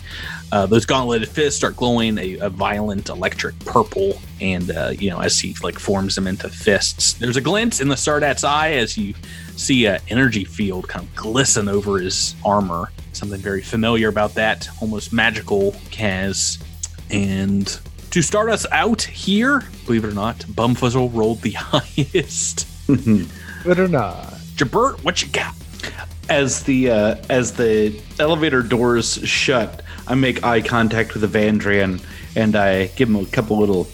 Uh, those gauntleted fists start glowing a, a violent electric purple, and uh, you know as he like forms them into fists, there's a glint in the Sardat's eye as you see an energy field kind of glisten over his armor. Something very familiar about that, almost magical, Kaz. And to start us out here, believe it or not, Bumfuzzle rolled the highest. But or not. Jabert, what you got? As the uh, as the elevator doors shut, I make eye contact with Evandrian and I give him a couple little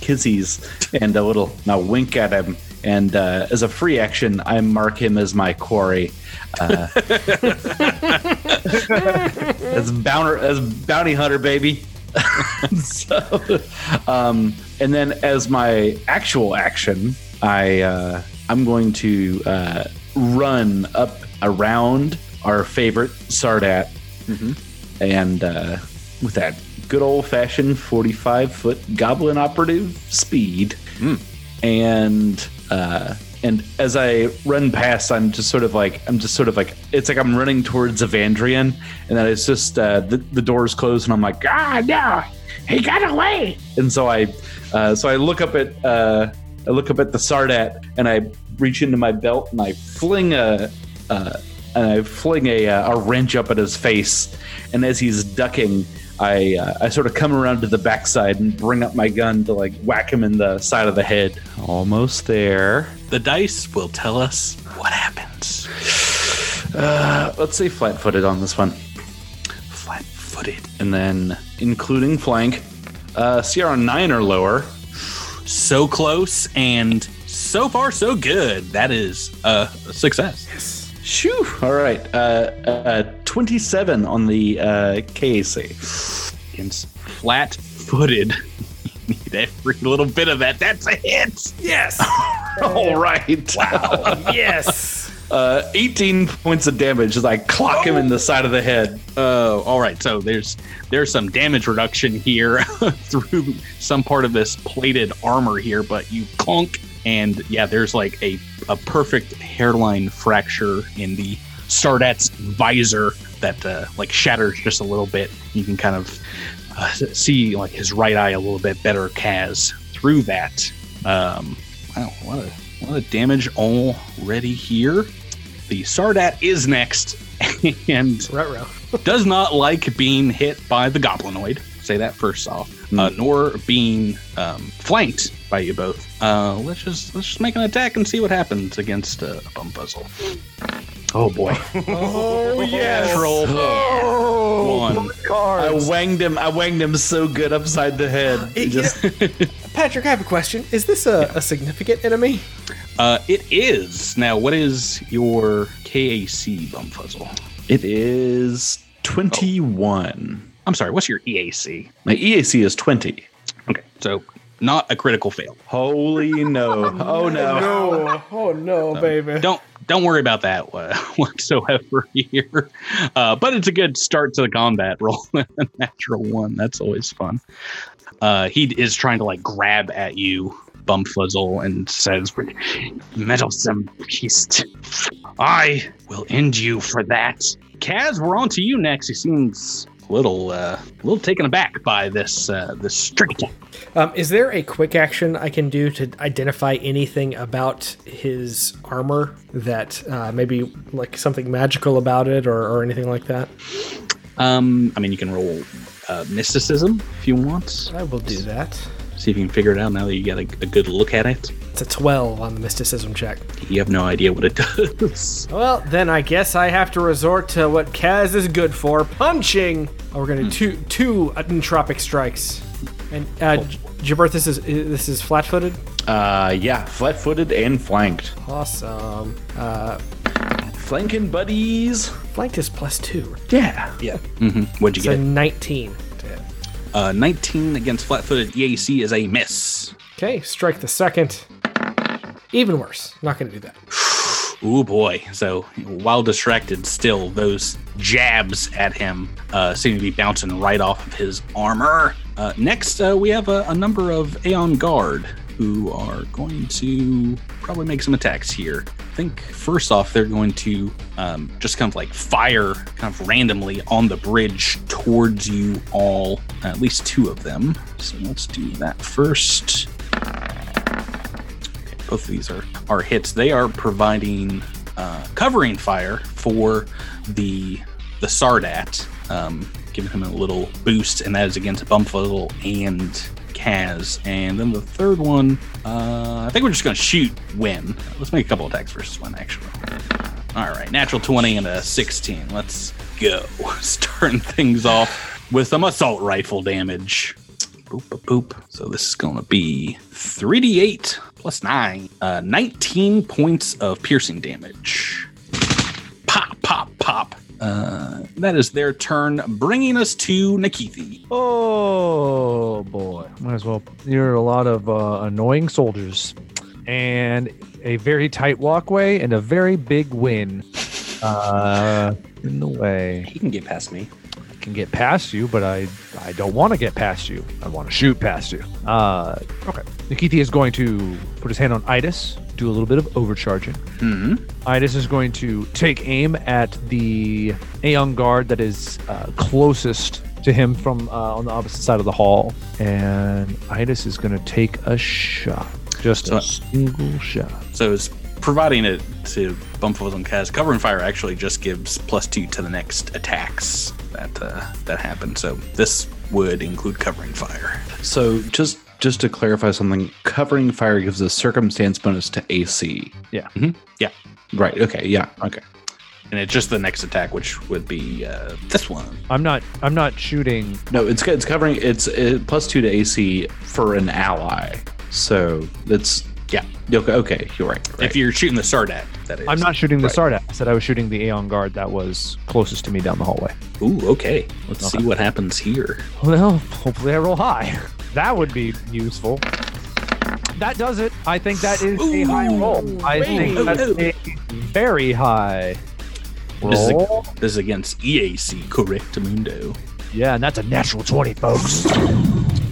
kissies and a little now wink at him. And uh, as a free action, I mark him as my quarry. Uh, as bounty as bounty hunter, baby. so, um, and then as my actual action, I uh, I'm going to uh, run up around our favorite Sardat, and uh, with that good old fashioned 45 foot goblin operative speed, and uh, and as I run past, I'm just sort of like I'm just sort of like it's like I'm running towards Evandrian, and then it's just uh, the the doors close, and I'm like Ah, no. He got away. and so I, uh, so I look up at, uh, I look up at the Sardat, and I reach into my belt and I fling a, uh, and I fling a, uh, a wrench up at his face, and as he's ducking, I, uh, I sort of come around to the backside and bring up my gun to like whack him in the side of the head. Almost there. The dice will tell us what happens. Uh, let's say flat-footed on this one, Flat footed. and then including flank. Uh, Sierra nine or lower. So close and so far so good. That is a success. Shoo! All right. Uh, uh, 27 on the uh, KAC. Against flat footed. Need every little bit of that. That's a hit. Yes. All right. Wow. yes. Uh, 18 points of damage as I clock him in the side of the head. Oh, all right. So there's there's some damage reduction here through some part of this plated armor here, but you clunk and yeah, there's like a a perfect hairline fracture in the Sardat's visor that uh, like shatters just a little bit. You can kind of uh, see like his right eye a little bit better, Kaz, through that. Um, wow, what a what a damage already here. The Sardat is next, and does not like being hit by the goblinoid. Say that first off, uh, nor being um, flanked by you both. Uh, let's just let's just make an attack and see what happens against uh, Bumfuzzle. Oh boy! Oh, yes. Natural one. I wanged him. I wanged him so good upside the head. It- just Patrick, I have a question. Is this a, a significant enemy? Uh, it is now. What is your KAC, Bumfuzzle? it is 21. I'm sorry. What's your EAC? My EAC is 20. Okay, so not a critical fail. Holy no! Oh no! No. Oh, no, baby. don't don't worry about that uh, whatsoever here. Uh, but it's a good start to the combat roll. a natural one. That's always fun. Uh, he is trying to like grab at you, Bumfuzzle, and says, "Meddlesome beast, I will end you for that." Kaz, we're on to you next. He seems a little, uh, a little taken aback by this uh, this strict. Um, is there a quick action I can do to identify anything about his armor that uh, maybe like something magical about it or, or anything like that? Um, I mean, you can roll uh, mysticism if you want. I will do that. See if you can figure it out now that you got a, a good look at it. It's a 12 on the mysticism check. You have no idea what it does. Well, then I guess I have to resort to what Kaz is good for punching. Oh, we're going to do two, two entropic strikes. And uh, J- Jabert, this is this is flat footed? Uh, yeah, flat-footed and flanked. Awesome. Uh, Flanking buddies. flanked is plus two. Yeah. Yeah. Mm-hmm. What'd you So get? 19 to hit. Uh, 19 against flat-footed EAC is a miss. Okay, strike the second. Even worse. Not going to do that. Ooh boy! So while distracted, still those jabs at him uh, seem to be bouncing right off of his armor. Uh, next, uh, we have a, a number of Aeon Guard who are going to probably make some attacks here. I think first off, they're going to um, just kind of like fire kind of randomly on the bridge towards you all, at least two of them. So let's do that first. Okay, both of these are, are hits. They are providing uh, covering fire for the the Sardat, um, giving him a little boost, and that is against Bumfuzzle and Kaz. And then the third one, uh, I think we're just going to shoot Win. Let's make a couple attacks versus Win, actually. All right, natural 20 and a 16. Let's go. Starting things off with some assault rifle damage. Boop, boop, boop. So this is going to be 3d8 plus 9. Uh, 19 points of piercing damage. Pop, pop, pop. Uh, that is their turn, bringing us to Nikithi. Oh boy, might as well. You're a lot of uh, annoying soldiers, and a very tight walkway and a very big win uh, in the way. He can get past me. I can get past you, but I I don't want to get past you. I want to shoot past you. Uh, okay. Nikithi is going to put his hand on Itis, do a little bit of overcharging. hmm Itis is going to take aim at the Aeon guard that is uh, closest to him from uh, on the opposite side of the hall, and Itis is going to take a shot, just So- a single shot. So it's providing it to Bumfuzzle and Kaz. Covering fire actually just gives plus two to the next attacks that uh, that happen. So this would include covering fire. So just just to clarify something, covering fire gives a circumstance bonus to AC. Yeah. Mhm. Yeah. Right. Okay. Yeah. Okay. And it's just the next attack, which would be uh, this one. I'm not. I'm not shooting. No, it's it's covering it's uh, plus two to AC for an ally. So it's Yeah. okay. Okay, you're right. right. If you're shooting the Sardat, that is. I'm not shooting the Right. Sardat. I said I was shooting the Aeon guard that was closest to me down the hallway. Ooh, okay. Let's Okay. see what happens here. Well, hopefully I roll high. That would be useful. That does it. I think that is a high roll. I think Ooh. that's a very high This is, this is against EAC, correct, Mundo. Yeah, and that's a natural 20, folks.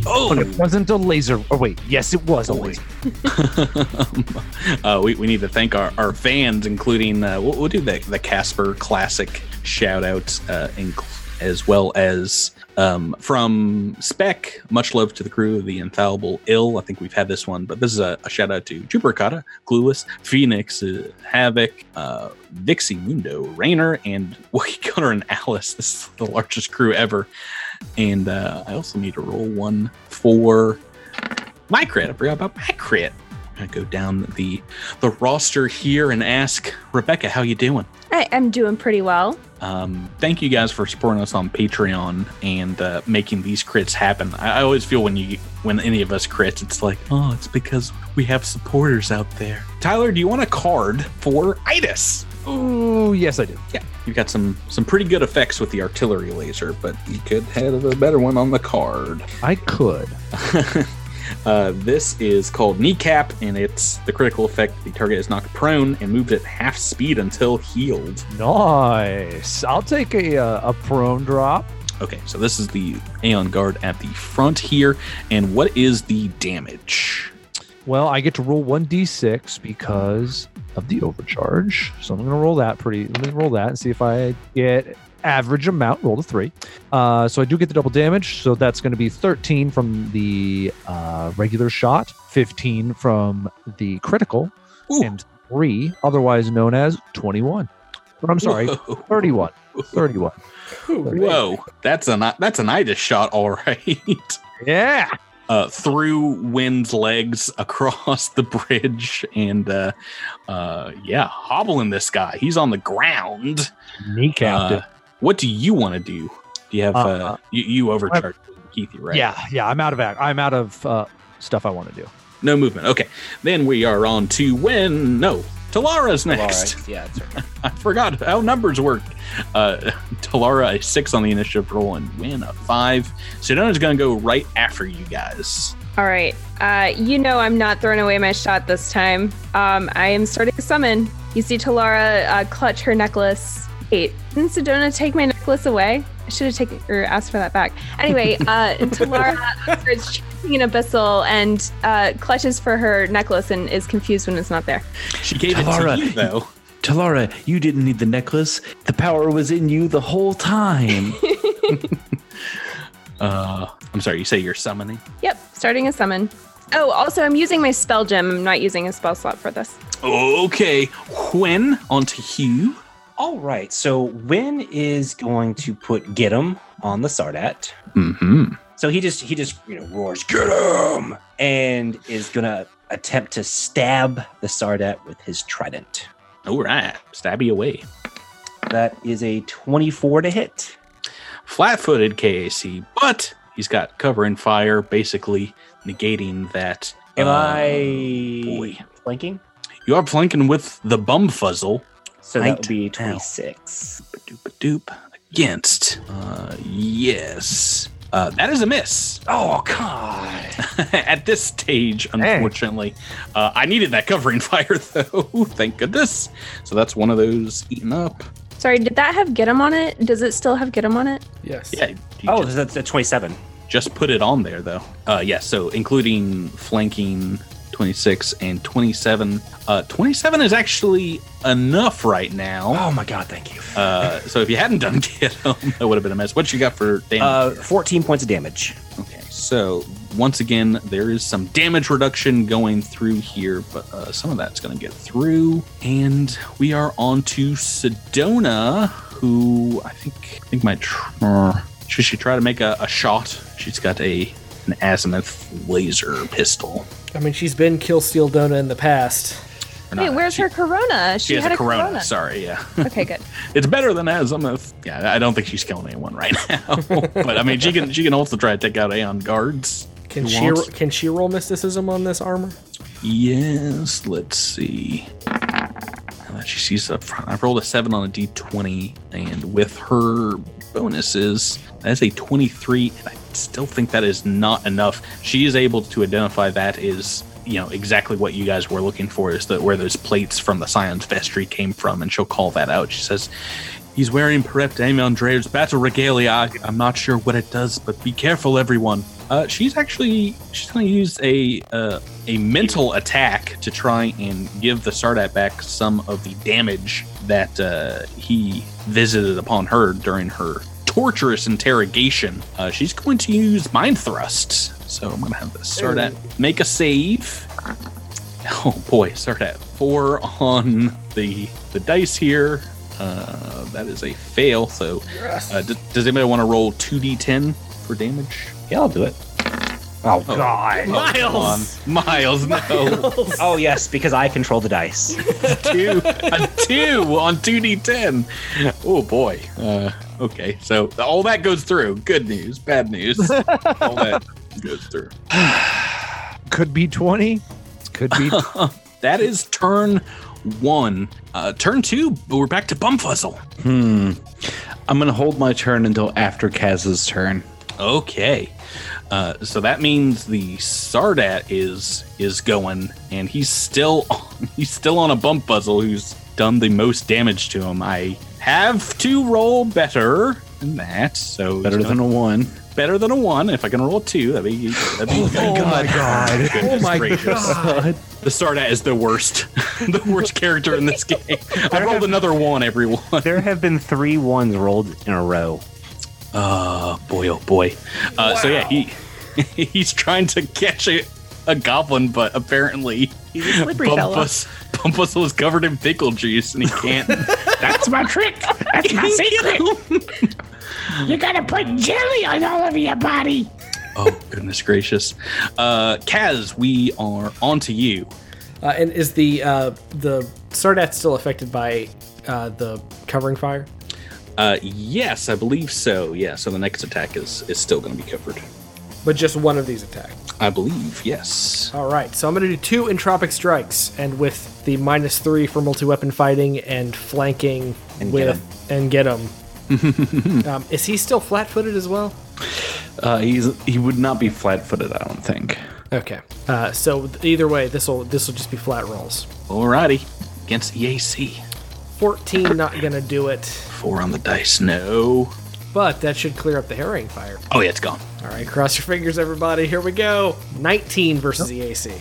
Oh, But it wasn't a laser. Oh, wait. Yes, it was a laser. uh, we, we need to thank our, our fans, including uh, we'll, we'll do the, the Casper Classic shout outs, uh, inc- as well as um, from Spec. Much love to the crew of the Infallible Ill. I think we've had this one, but this is a, a shout out to Jupercata, Clueless, Phoenix, uh, Havoc, uh, Vixie Mundo, Rainer, and Wookie Gunner and Alice. This is the largest crew ever. And uh, I also need to roll one for my crit. I forgot about my crit. I'm gonna go down the the roster here and ask Rebecca, how you doing? I, I'm doing pretty well. Um, thank you guys for supporting us on Patreon and uh, making these crits happen. I, I always feel when you when any of us crits, it's like, oh, it's because we have supporters out there. Tyler, do you want a card for Itis? Ooh, yes, I do. Yeah, you've got some some pretty good effects with the artillery laser, but you could have a better one on the card. I could. uh, this is called Kneecap, and it's the critical effect. The target is knocked prone and moved at half speed until healed. Nice. I'll take a, uh, a prone drop. Okay, so this is the Aeon Guard at the front here. And what is the damage? Well, I get to roll 1d6 because of the overcharge. So I'm going to roll that pretty. Let me roll that and see if I get average amount. Roll the three. Uh, so I do get the double damage. So that's going to be 13 from the uh, regular shot, 15 from the critical, Ooh. and three, otherwise known as 21. Or I'm sorry, Whoa. 31. 31. Whoa, that's an that's an Itis shot, all right. Yeah. uh, through Win's legs across the bridge, and uh, uh, yeah, hobbling this guy. He's on the ground. Kneecapped Uh. What do you want to do? Do you have uh, Uh, you, you overcharged Keithy, right? Yeah, yeah. I'm out of act. I'm out of uh, stuff I want to do. No movement. Okay, then we are on to Win. No, Talara's next. right. Yeah, that's right. I forgot how numbers work. Uh, Talara a six on the initiative roll and Win a five. Sedona's gonna go right after you guys. All right. Uh, you know I'm not throwing away my shot this time. Um, I am starting to summon. You see Talara uh, clutch her necklace. Wait, didn't Sedona take my necklace away? I should have taken or asked for that back. Anyway, uh, Talara starts chasing an abyssal and uh, clutches for her necklace and is confused when it's not there. She gave Talara, it to you, though. Talara, you didn't need the necklace. The power was in you the whole time. Uh, I'm sorry, you say you're summoning? Yep, starting a summon. Oh, also, I'm using my spell gem. I'm not using a spell slot for this. Okay. When onto Hugh. All right, so Win is going to put get him on the Sardat. Mm-hmm. So he just he just you know roars get him and is gonna attempt to stab the Sardat with his trident. All right. Stabby away. That is a 24 to hit. Flat footed KAC, but he's got cover and fire, basically negating that. Am uh, I boy. flanking? You are flanking with the Bumfuzzle. So that Right would be 26. Doop against. Uh, yes. Uh, that is a miss. Oh god. At this stage, unfortunately, uh, I needed that covering fire though. Thank goodness. So that's one of those eaten up. Sorry, did that have get him on it? Does it still have get him on it? Yes. Yeah. Oh, just, that's a 27. just put it on there though. Uh, yes. so including flanking 26 and 27. Uh, 27 is actually enough right now. Oh my god, thank you. Uh, so if you hadn't done get him, that would have been a mess. What you got for damage? Uh, 14 points of damage. Okay, so once again, there is some damage reduction going through here, but uh, some of that's going to get through. And we are on to Sedona, who I think I think might tr- should she try to make a, a shot? She's got a an azimuth laser pistol. I mean, she's been Kill Steel Dona in the past. Or Wait, not, where's she, her corona? She, has had a corona. Sorry, yeah. Okay, good. it's better than azimuth. Yeah, I don't think she's killing anyone right now. but I mean, she can she can also try to take out Aeon guards. Can Who she wants- can she roll mysticism on this armor? Yes, let's see. Now that she sees up front, I've rolled a seven on a d20, and with her bonuses, that's a 23. And I still think that is not enough. She is able to identify that is, you know, exactly what you guys were looking for is that where those plates from the Scion's vestry came from, and she'll call that out. She says, He's wearing Perept Amon battle regalia. I- I'm not sure what it does, but be careful, everyone. Uh, she's actually she's going to use a uh, a mental attack to try and give the Sardat back some of the damage that uh, he visited upon her during her torturous interrogation. Uh, she's going to use Mind Thrust. So I'm going to have the Sardat make a save. Oh boy, Sardat four on the the dice here. Uh, that is a fail. So, uh, d- does anybody want to roll two d10 for damage? Yeah, I'll do it. Oh, God, Miles, Miles, no, Oh yes, because I control the dice. two, a two on two d10. Oh boy. Uh, okay, so all that goes through. Good news, bad news. all that goes through. Could be 20. Could be. That is turn one. Uh, turn two, we're back to Bumfuzzle. Hmm. I'm gonna hold my turn until after Kaz's turn. Okay. Uh, so that means the Sardat is is going, and he's still he's still on a Bumfuzzle. Who's done the most damage to him? I have to roll better than that. So Better than a one. better than a one. If I can roll a two, that'd be that'd be Oh my god. Oh my god. The Sardat is the worst, the worst character in this game. I rolled another one, everyone. there have been three ones rolled in a row. Oh boy, oh boy. Uh, So yeah, he he's trying to catch a, a goblin, but apparently He's a slippery fella. Bumpus Bumpus was covered in pickle juice, and he can't. That's my trick. That's my secret. You gotta put jelly on all of your body. oh goodness gracious, uh, Kaz, we are on to you. Uh, and is the uh, the Sardat still affected by uh, the covering fire? Uh, yes, I believe so. Yeah, so the next attack is is still going to be covered. But just one of these attacks. I believe yes. All right, so I'm going to do two entropic strikes, and with the minus three for multi weapon fighting and flanking And get with and get him. um, is he still flat footed as well? Uh, he's he would not be flat-footed. I don't think. Okay. Uh, so either way, this will this will just be flat rolls. Alrighty, against EAC. 14 not gonna do it. Four on the dice. No. But that should clear up the harrowing fire. Oh yeah, it's gone. All right, cross your fingers, everybody. Here we go. 19 versus the AC.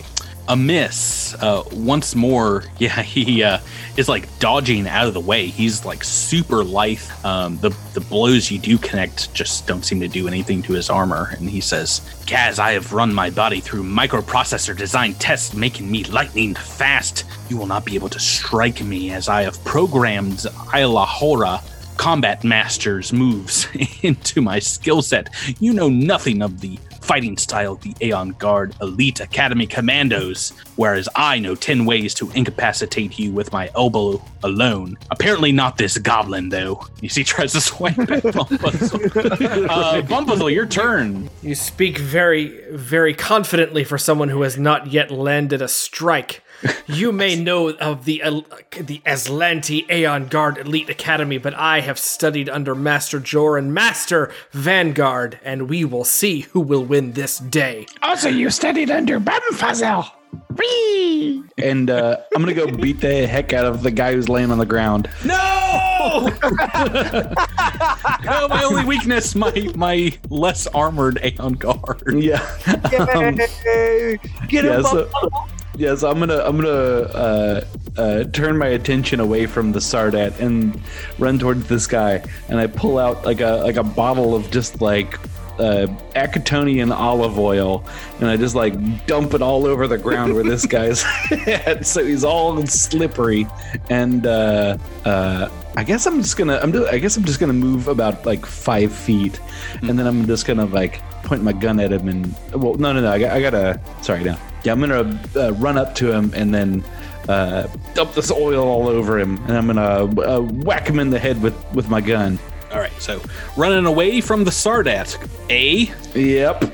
a miss uh, once more yeah he uh, is like dodging out of the way he's like super lithe um, the, the blows you do connect just don't seem to do anything to his armor and he says kaz i have run my body through microprocessor design tests making me lightning fast you will not be able to strike me as i have programmed Ilahora combat master's moves into my skill set you know nothing of the fighting style of the Aeon Guard Elite Academy Commandos, whereas I know 10 ways to incapacitate you with my elbow alone. Apparently not this goblin, though. You see, tries to swipe at uh, your turn. You speak very, very confidently for someone who has not yet landed a strike. You may know of the El- the Aslanti Aeon Guard Elite Academy, but I have studied under Master Jor and Master Vanguard, and we will see who will win this day. Also, you studied under Bumfuzzle. Whee! And uh, I'm gonna go beat the heck out of the guy who's laying on the ground. No! no, my only weakness, my my less armored Aeon Guard. Yeah. Um, Get yeah, him so, yeah, so I'm gonna I'm gonna uh, uh, turn my attention away from the Sardat and run towards this guy, and I pull out like a like a bottle of just like uh, acetonian olive oil, and I just like dump it all over the ground where this guy's at, so he's all slippery, and uh, uh, I guess I'm just gonna I'm do, I guess I'm just gonna move about like five feet, and then I'm just gonna like point my gun at him and well no no no I, I gotta sorry no yeah I'm gonna uh, run up to him and then uh, dump this oil all over him and I'm gonna uh, whack him in the head with with my gun. All right, so running away from the Sardat. A. Yep.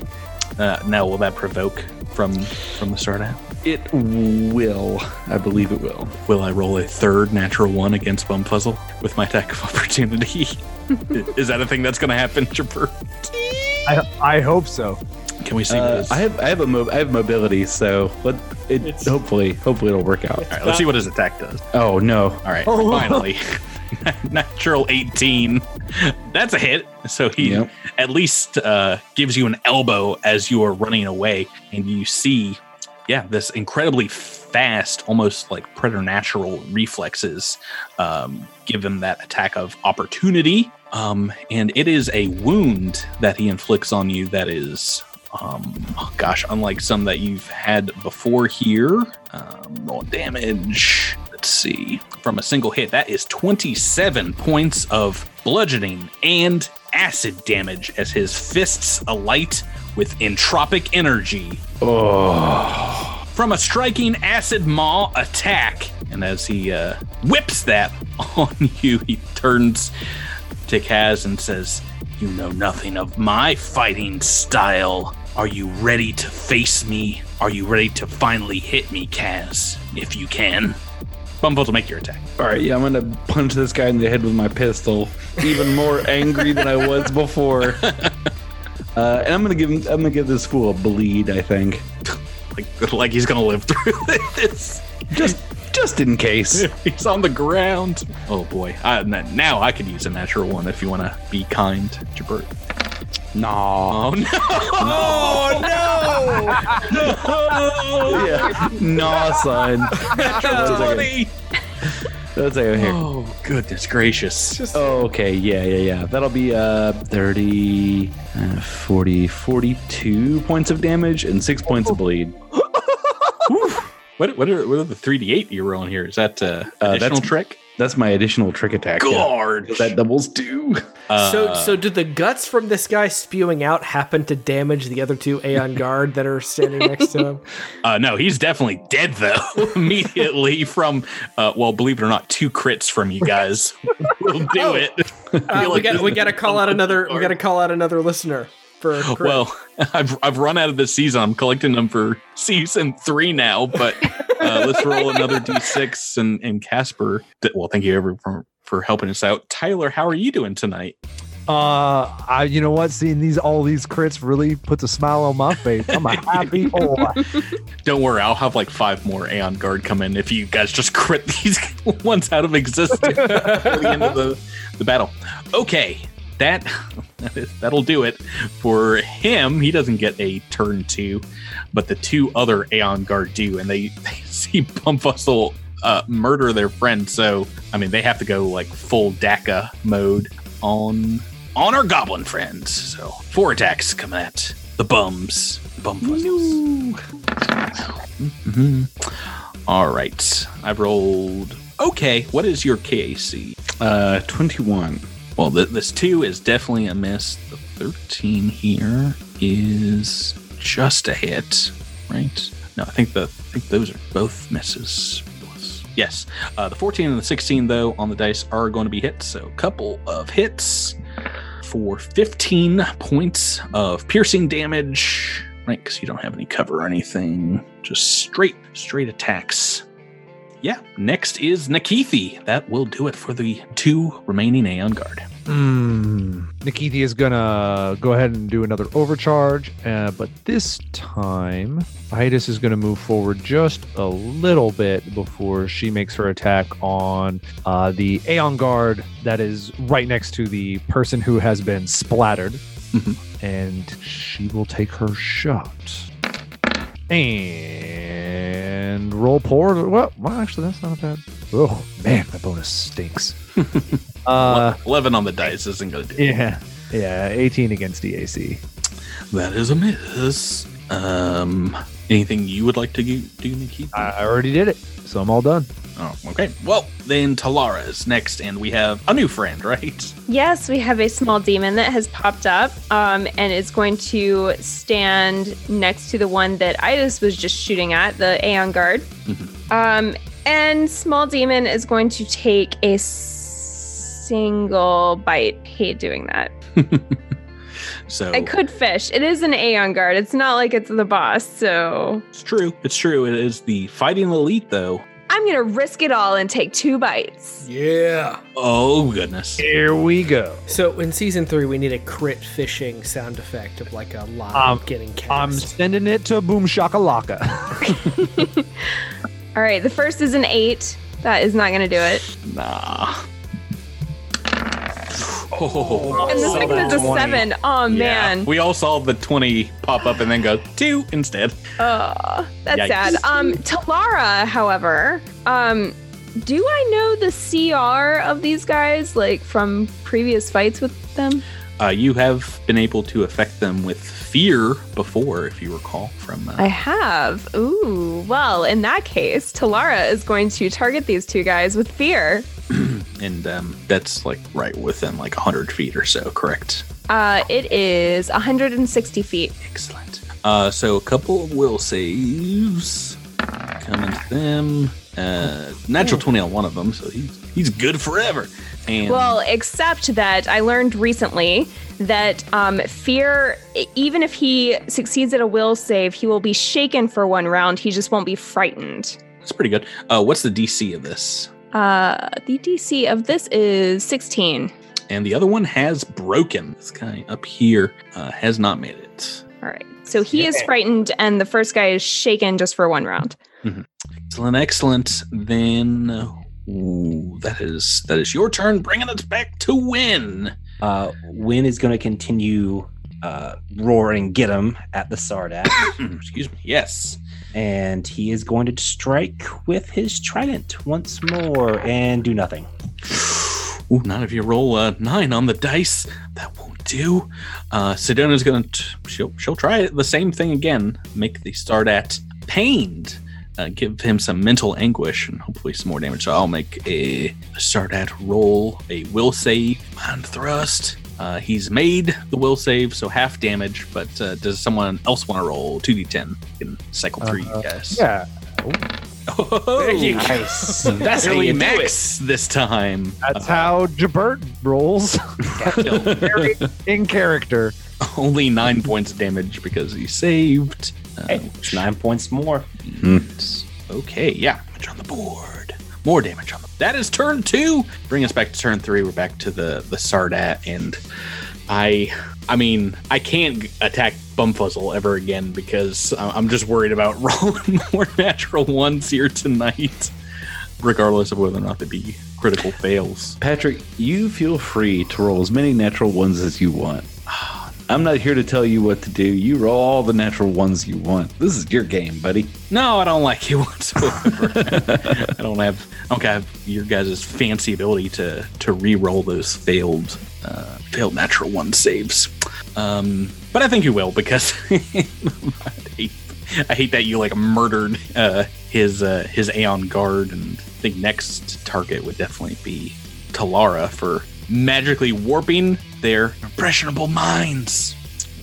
Uh, now, will that provoke from from the Sardat? It will. I believe it will. Will I roll a third natural one against Bumfuzzle with my attack of opportunity? Is that a thing that's going to happen, Jabber? I, I hope so. Can we see what Uh, his- I have I have a mo- I have mobility, so let it It's- hopefully hopefully it'll work out. All right, let's see what his attack does. Oh no! All right, finally. Natural 18. That's a hit. So he Yep. at least uh, gives you an elbow as you are running away. And you see, yeah, this incredibly fast, almost like preternatural reflexes um, give him that attack of opportunity. Um, and it is a wound that he inflicts on you that is. Um, oh gosh, unlike some that you've had before here, um, damage. Let's see. From a single hit, that is 27 points of bludgeoning and acid damage as his fists alight with entropic energy. Oh, From a striking acid maw attack. And as he uh, whips that on you, he turns to Kaz and says, You know nothing of my fighting style. Are you ready to face me? Are you ready to finally hit me, Kaz? If you can. Bumble to make your attack. all right. Yeah, I'm gonna punch this guy in the head with my pistol, even more angry than I was before. Uh, and I'm gonna give him. I'm gonna give this fool a bleed. I think, Like, like he's gonna live through this. just just in case. He's on the ground. Oh boy. I, n- now I could use a natural one if you want to be kind, Jabert. Nah. Oh no! Oh Yeah. Nah, son. Natural One 20. Let's say here. Oh goodness gracious. Oh, okay. Yeah, yeah, yeah. That'll be uh 30, uh, 40, 42 points of damage and six points of bleed. What what are what are the three d eight you're rolling here? Is that uh, Uh, additional that's- trick? That's my additional trick attack. yeah. Guard. That doubles two. Uh, so, so did the guts from this guy spewing out happen to damage the other two Aeon Guard that are standing next to him? Uh, no, he's definitely dead though. Immediately from, uh, well, believe it or not, two crits from you guys We'll do Oh. it. Uh, we like got we got to call out another we got to call out another listener for a crit. Well, I've I've run out of this season. I'm collecting them for season three now. But uh, let's roll another d6 and and Casper. Well, thank you everyone for for helping us out. Tyler, how are you doing tonight? Uh, I you know what? Seeing these all these crits really puts a smile on my face. I'm a happy boy. Don't worry, I'll have like five more Aeon Guard come in if you guys just crit these ones out of existence before the end of the, the battle. Okay, that that'll do it for him. He doesn't get a turn two, but the two other Aeon Guard do, and they, they see Bumfuzzle uh, murder their friend. So I mean, they have to go like full DACA mode on on our goblin friends. So four attacks come at the bums, Bumfuzzles. Mhm. All right, I've rolled. Okay, what is your KAC? Uh, 21. Well, th- this two is definitely a miss. The 13 here is just a hit, right? No, I think the I think those are both misses. Yes, uh, the 14 and the 16 though on the dice are going to be hits. So, couple of hits for 15 points of piercing damage, right? Because you don't have any cover or anything. Just straight, straight attacks. Yeah. Next is Nakithi. That will do it for the two remaining Aeon Guard. Hmm. Nikithi is gonna go ahead and do another overcharge, uh, but this time Itis is gonna move forward just a little bit before she makes her attack on uh, the Aeon Guard that is right next to the person who has been splattered, and she will take her shot. And roll poor. Well, well, actually, that's not bad. Oh man, my bonus stinks. uh, 11 on the dice isn't going to do it. yeah, yeah, 18 against DAC. That is a miss. Um, anything you would like to do, Nakithi? I already did it, so I'm all done. Oh, okay. Well, then Talara is next, and we have a new friend, right? Yes, we have a small demon that has popped up um, and is going to stand next to the one that Itis was just shooting at, the Aeon Guard. Um, and small demon is going to take a single bite. Hate doing that. So I could fish. It is an Aeon Guard. It's not like it's the boss, so it's true. It's true. It is the fighting elite, though. I'm gonna risk it all and take two bites. Yeah. Oh goodness. Here we go. So in season three, we need a crit fishing sound effect of like a line Um, getting cast. I'm sending it to Boom Shakalaka. All right, the first is an eight. That is not gonna do it. Nah. Oh, And the second is a seven. Oh man. We all saw the 20 pop up and then go two instead. Oh, that's Yikes. sad. Um, Talara, however, um, do I know the CR of these guys, like from previous fights with them? Uh, you have been able to affect them with fear before, if you recall from. Uh, I have. Ooh, well, in that case, Talara is going to target these two guys with fear. and um, that's like right within like 100 feet or so, correct? Uh, it is 160 feet. Excellent. Uh, so a couple of will saves coming to them. Uh, natural 20 on one of them, so he's he's good forever. And Well, except that I learned recently that um, fear, even if he succeeds at a will save, he will be shaken for one round. He just won't be frightened. that's pretty good. Uh, what's the DC of this? Uh, the DC of this is 16. And the other one has broken. This guy up here uh, has not made it. All right. So he is frightened, and the first guy is shaken just for one round. Excellent, excellent. Then uh, ooh, that is that is your turn, bringing us back to win. Uh, Win is going to continue uh, roaring "Get him!" at the Sardat, Excuse me. Yes. and he is going to strike with his trident once more and do nothing. Ooh, not if you roll a nine on the dice. That won't do. Uh, Sedona's gonna she'll she'll try the same thing again. Make the Sardat pained. Uh, give him some mental anguish and hopefully some more damage. So I'll make a Sardat roll a will save mind thrust. Uh, he's made the will save, so half damage. But uh, does someone else want to roll two d10? in cycle through, you guys. yeah. Oh, you go. nice. That's how Nearly you do max this time. That's how Jabert rolls. In character. Only nine points of damage because he saved. Uh, Hey, it's nine points more. Okay, yeah, damage on the board. More damage on the. That is turn two. Bring us back to turn three. We're back to the the Sardat, and I, I mean, I can't attack Bumfuzzle ever again because I- I'm just worried about rolling more natural ones here tonight, regardless of whether or not they be critical fails. Patrick, you feel free to roll as many natural ones as you want. I'm not here to tell you what to do. You roll all the natural ones you want. This is your game, buddy. No, I don't like you whatsoever. I don't have I don't have your guys' fancy ability to to re-roll those failed uh, failed natural one saves. Um, but I think you will because I, hate, I hate that you like murdered uh, his uh, his Aeon guard, and I think next target would definitely be Talara for magically warping their impressionable minds.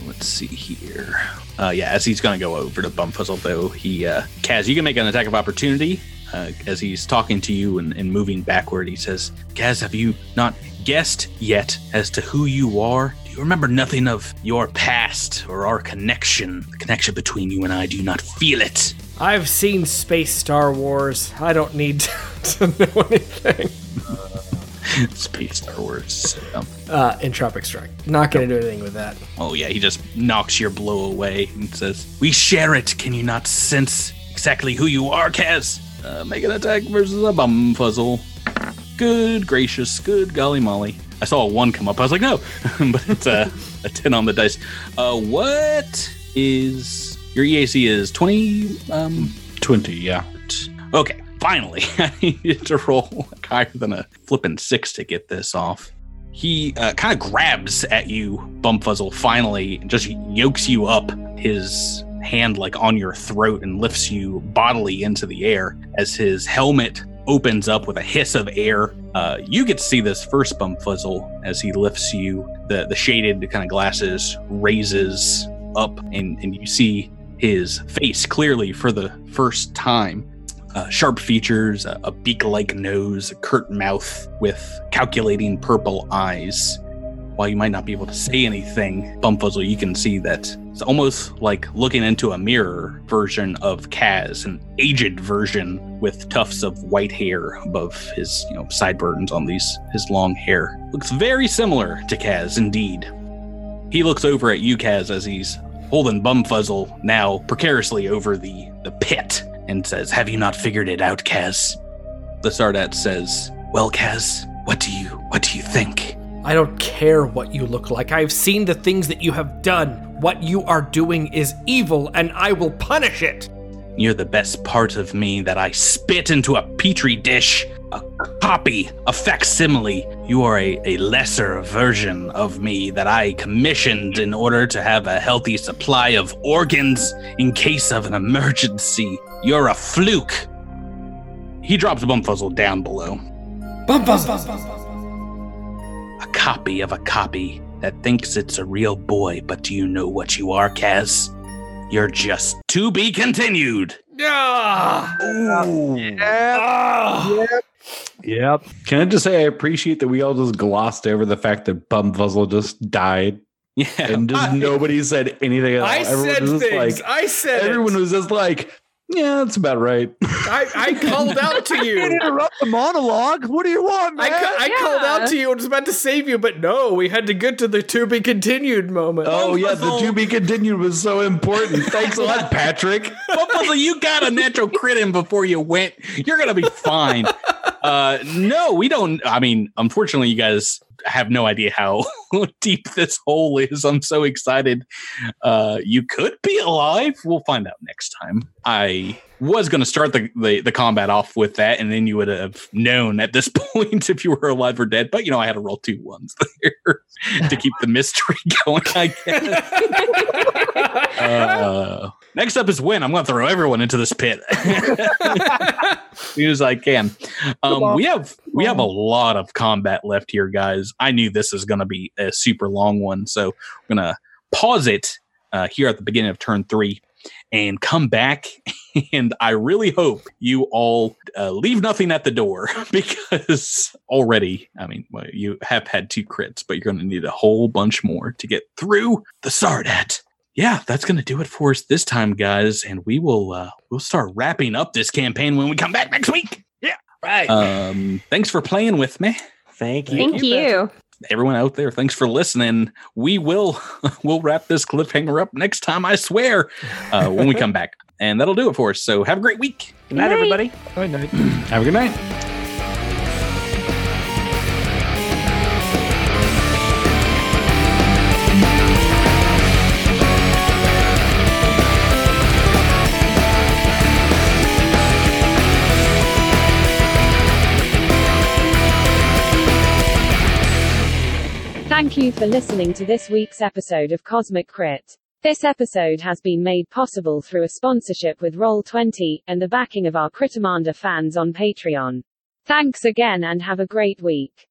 Let's see here. Uh, yeah, as he's going to go over to Bumfuzzle, though, he, uh, Kaz, you can make an attack of opportunity. Uh, as he's talking to you and, and moving backward, he says, Kaz, have you not guessed yet as to who you are? Do you remember nothing of your past or our connection? The connection between you and I, do you not feel it? I've seen Space Star Wars. I don't need to know anything. Space Star Wars. Um, Uh, Entropic Strike. Not going to do anything with that. Oh yeah, he just knocks your blow away and says, "We share it. Can you not sense exactly who you are, Kaz? Uh, make an attack versus a Bumfuzzle. Good gracious, good golly molly. I saw a one come up. I was like, no, but it's a, a ten on the dice. Uh, what is your EAC? Is twenty? Um, 20, yeah. Okay, finally, I needed to roll higher than a flipping six to get this off. He uh, kind of grabs at you, Bumfuzzle, finally, and just yokes you up, his hand like on your throat, and lifts you bodily into the air as his helmet opens up with a hiss of air. Uh, you get to see this first Bumfuzzle as he lifts you. The, the shaded kind of glasses raises up, and, and you see his face clearly for the first time uh, sharp features, a, a beak like nose, a curt mouth with calculating purple eyes. While you might not be able to say anything, Bumfuzzle, you can see that it's almost like looking into a mirror version of Kaz, an aged version with tufts of white hair above his, you know, sideburns on these his long hair. Looks very similar to Kaz indeed. He looks over at you, Kaz, as he's holding Bumfuzzle now precariously over the, the pit and says, Have you not figured it out, Kaz? The Sardat says, Well, Kaz, what do you what do you think? I don't care what you look like. I've seen the things that you have done. What you are doing is evil, and I will punish it. You're the best part of me that I spit into a petri dish. A copy, a facsimile. You are a, a lesser version of me that I commissioned in order to have a healthy supply of organs in case of an emergency. You're a fluke. He drops Bumfuzzle down below. Bum, bum, bum, A copy of a copy that thinks it's a real boy, but do you know what you are, Kaz? You're just to be continued. Ah! Yep. Can I just say I appreciate that we all just glossed over the fact that Bumfuzzle just died Yeah. and just nobody said anything at all. I Everyone said was things. like I said everyone it. was just like, yeah, that's about right. I, I called out to you. Interrupt the monologue. What do you want, I, man? ca- I called out to you and was about to save you, but no, we had to get to the to be continued moment. Oh yeah, the to be continued was so important. Thanks a lot, Patrick. Bumfuzzle, you got a natural crit in before you went. You're gonna be fine. Uh, no, we don't. I mean, unfortunately, you guys have no idea how deep this hole is. I'm so excited. Uh, you could be alive. We'll find out next time. I was going to start the, the the combat off with that, and then you would have known at this point if you were alive or dead. But you know, I had to roll two ones there to keep the mystery going. I guess. Uh, next up is Win. I'm going to throw everyone into this pit as I can. Um, we have we have a lot of combat left here, guys. I knew this is going to be a super long one, so we're going to pause it uh, here at the beginning of turn three and come back. And I really hope you all uh, leave nothing at the door because already, I mean, well, you have had two crits, but you're going to need a whole bunch more to get through the Sardat yeah, that's gonna do it for us this time, guys. And we will uh we'll start wrapping up this campaign when we come back next week. Yeah. right. Um thanks for playing with me. Thank you. Thank you. Everyone out there, thanks for listening. We will we'll wrap this cliffhanger up next time, I swear. Uh when we come back. And that'll do it for us. So have a great week. Good night, Night. everybody. Good night. Have a good night. Thank you for listening to this week's episode of Cosmic Crit. This episode has been made possible through a sponsorship with Roll20 and the backing of our Crittermander fans on Patreon. Thanks again and have a great week.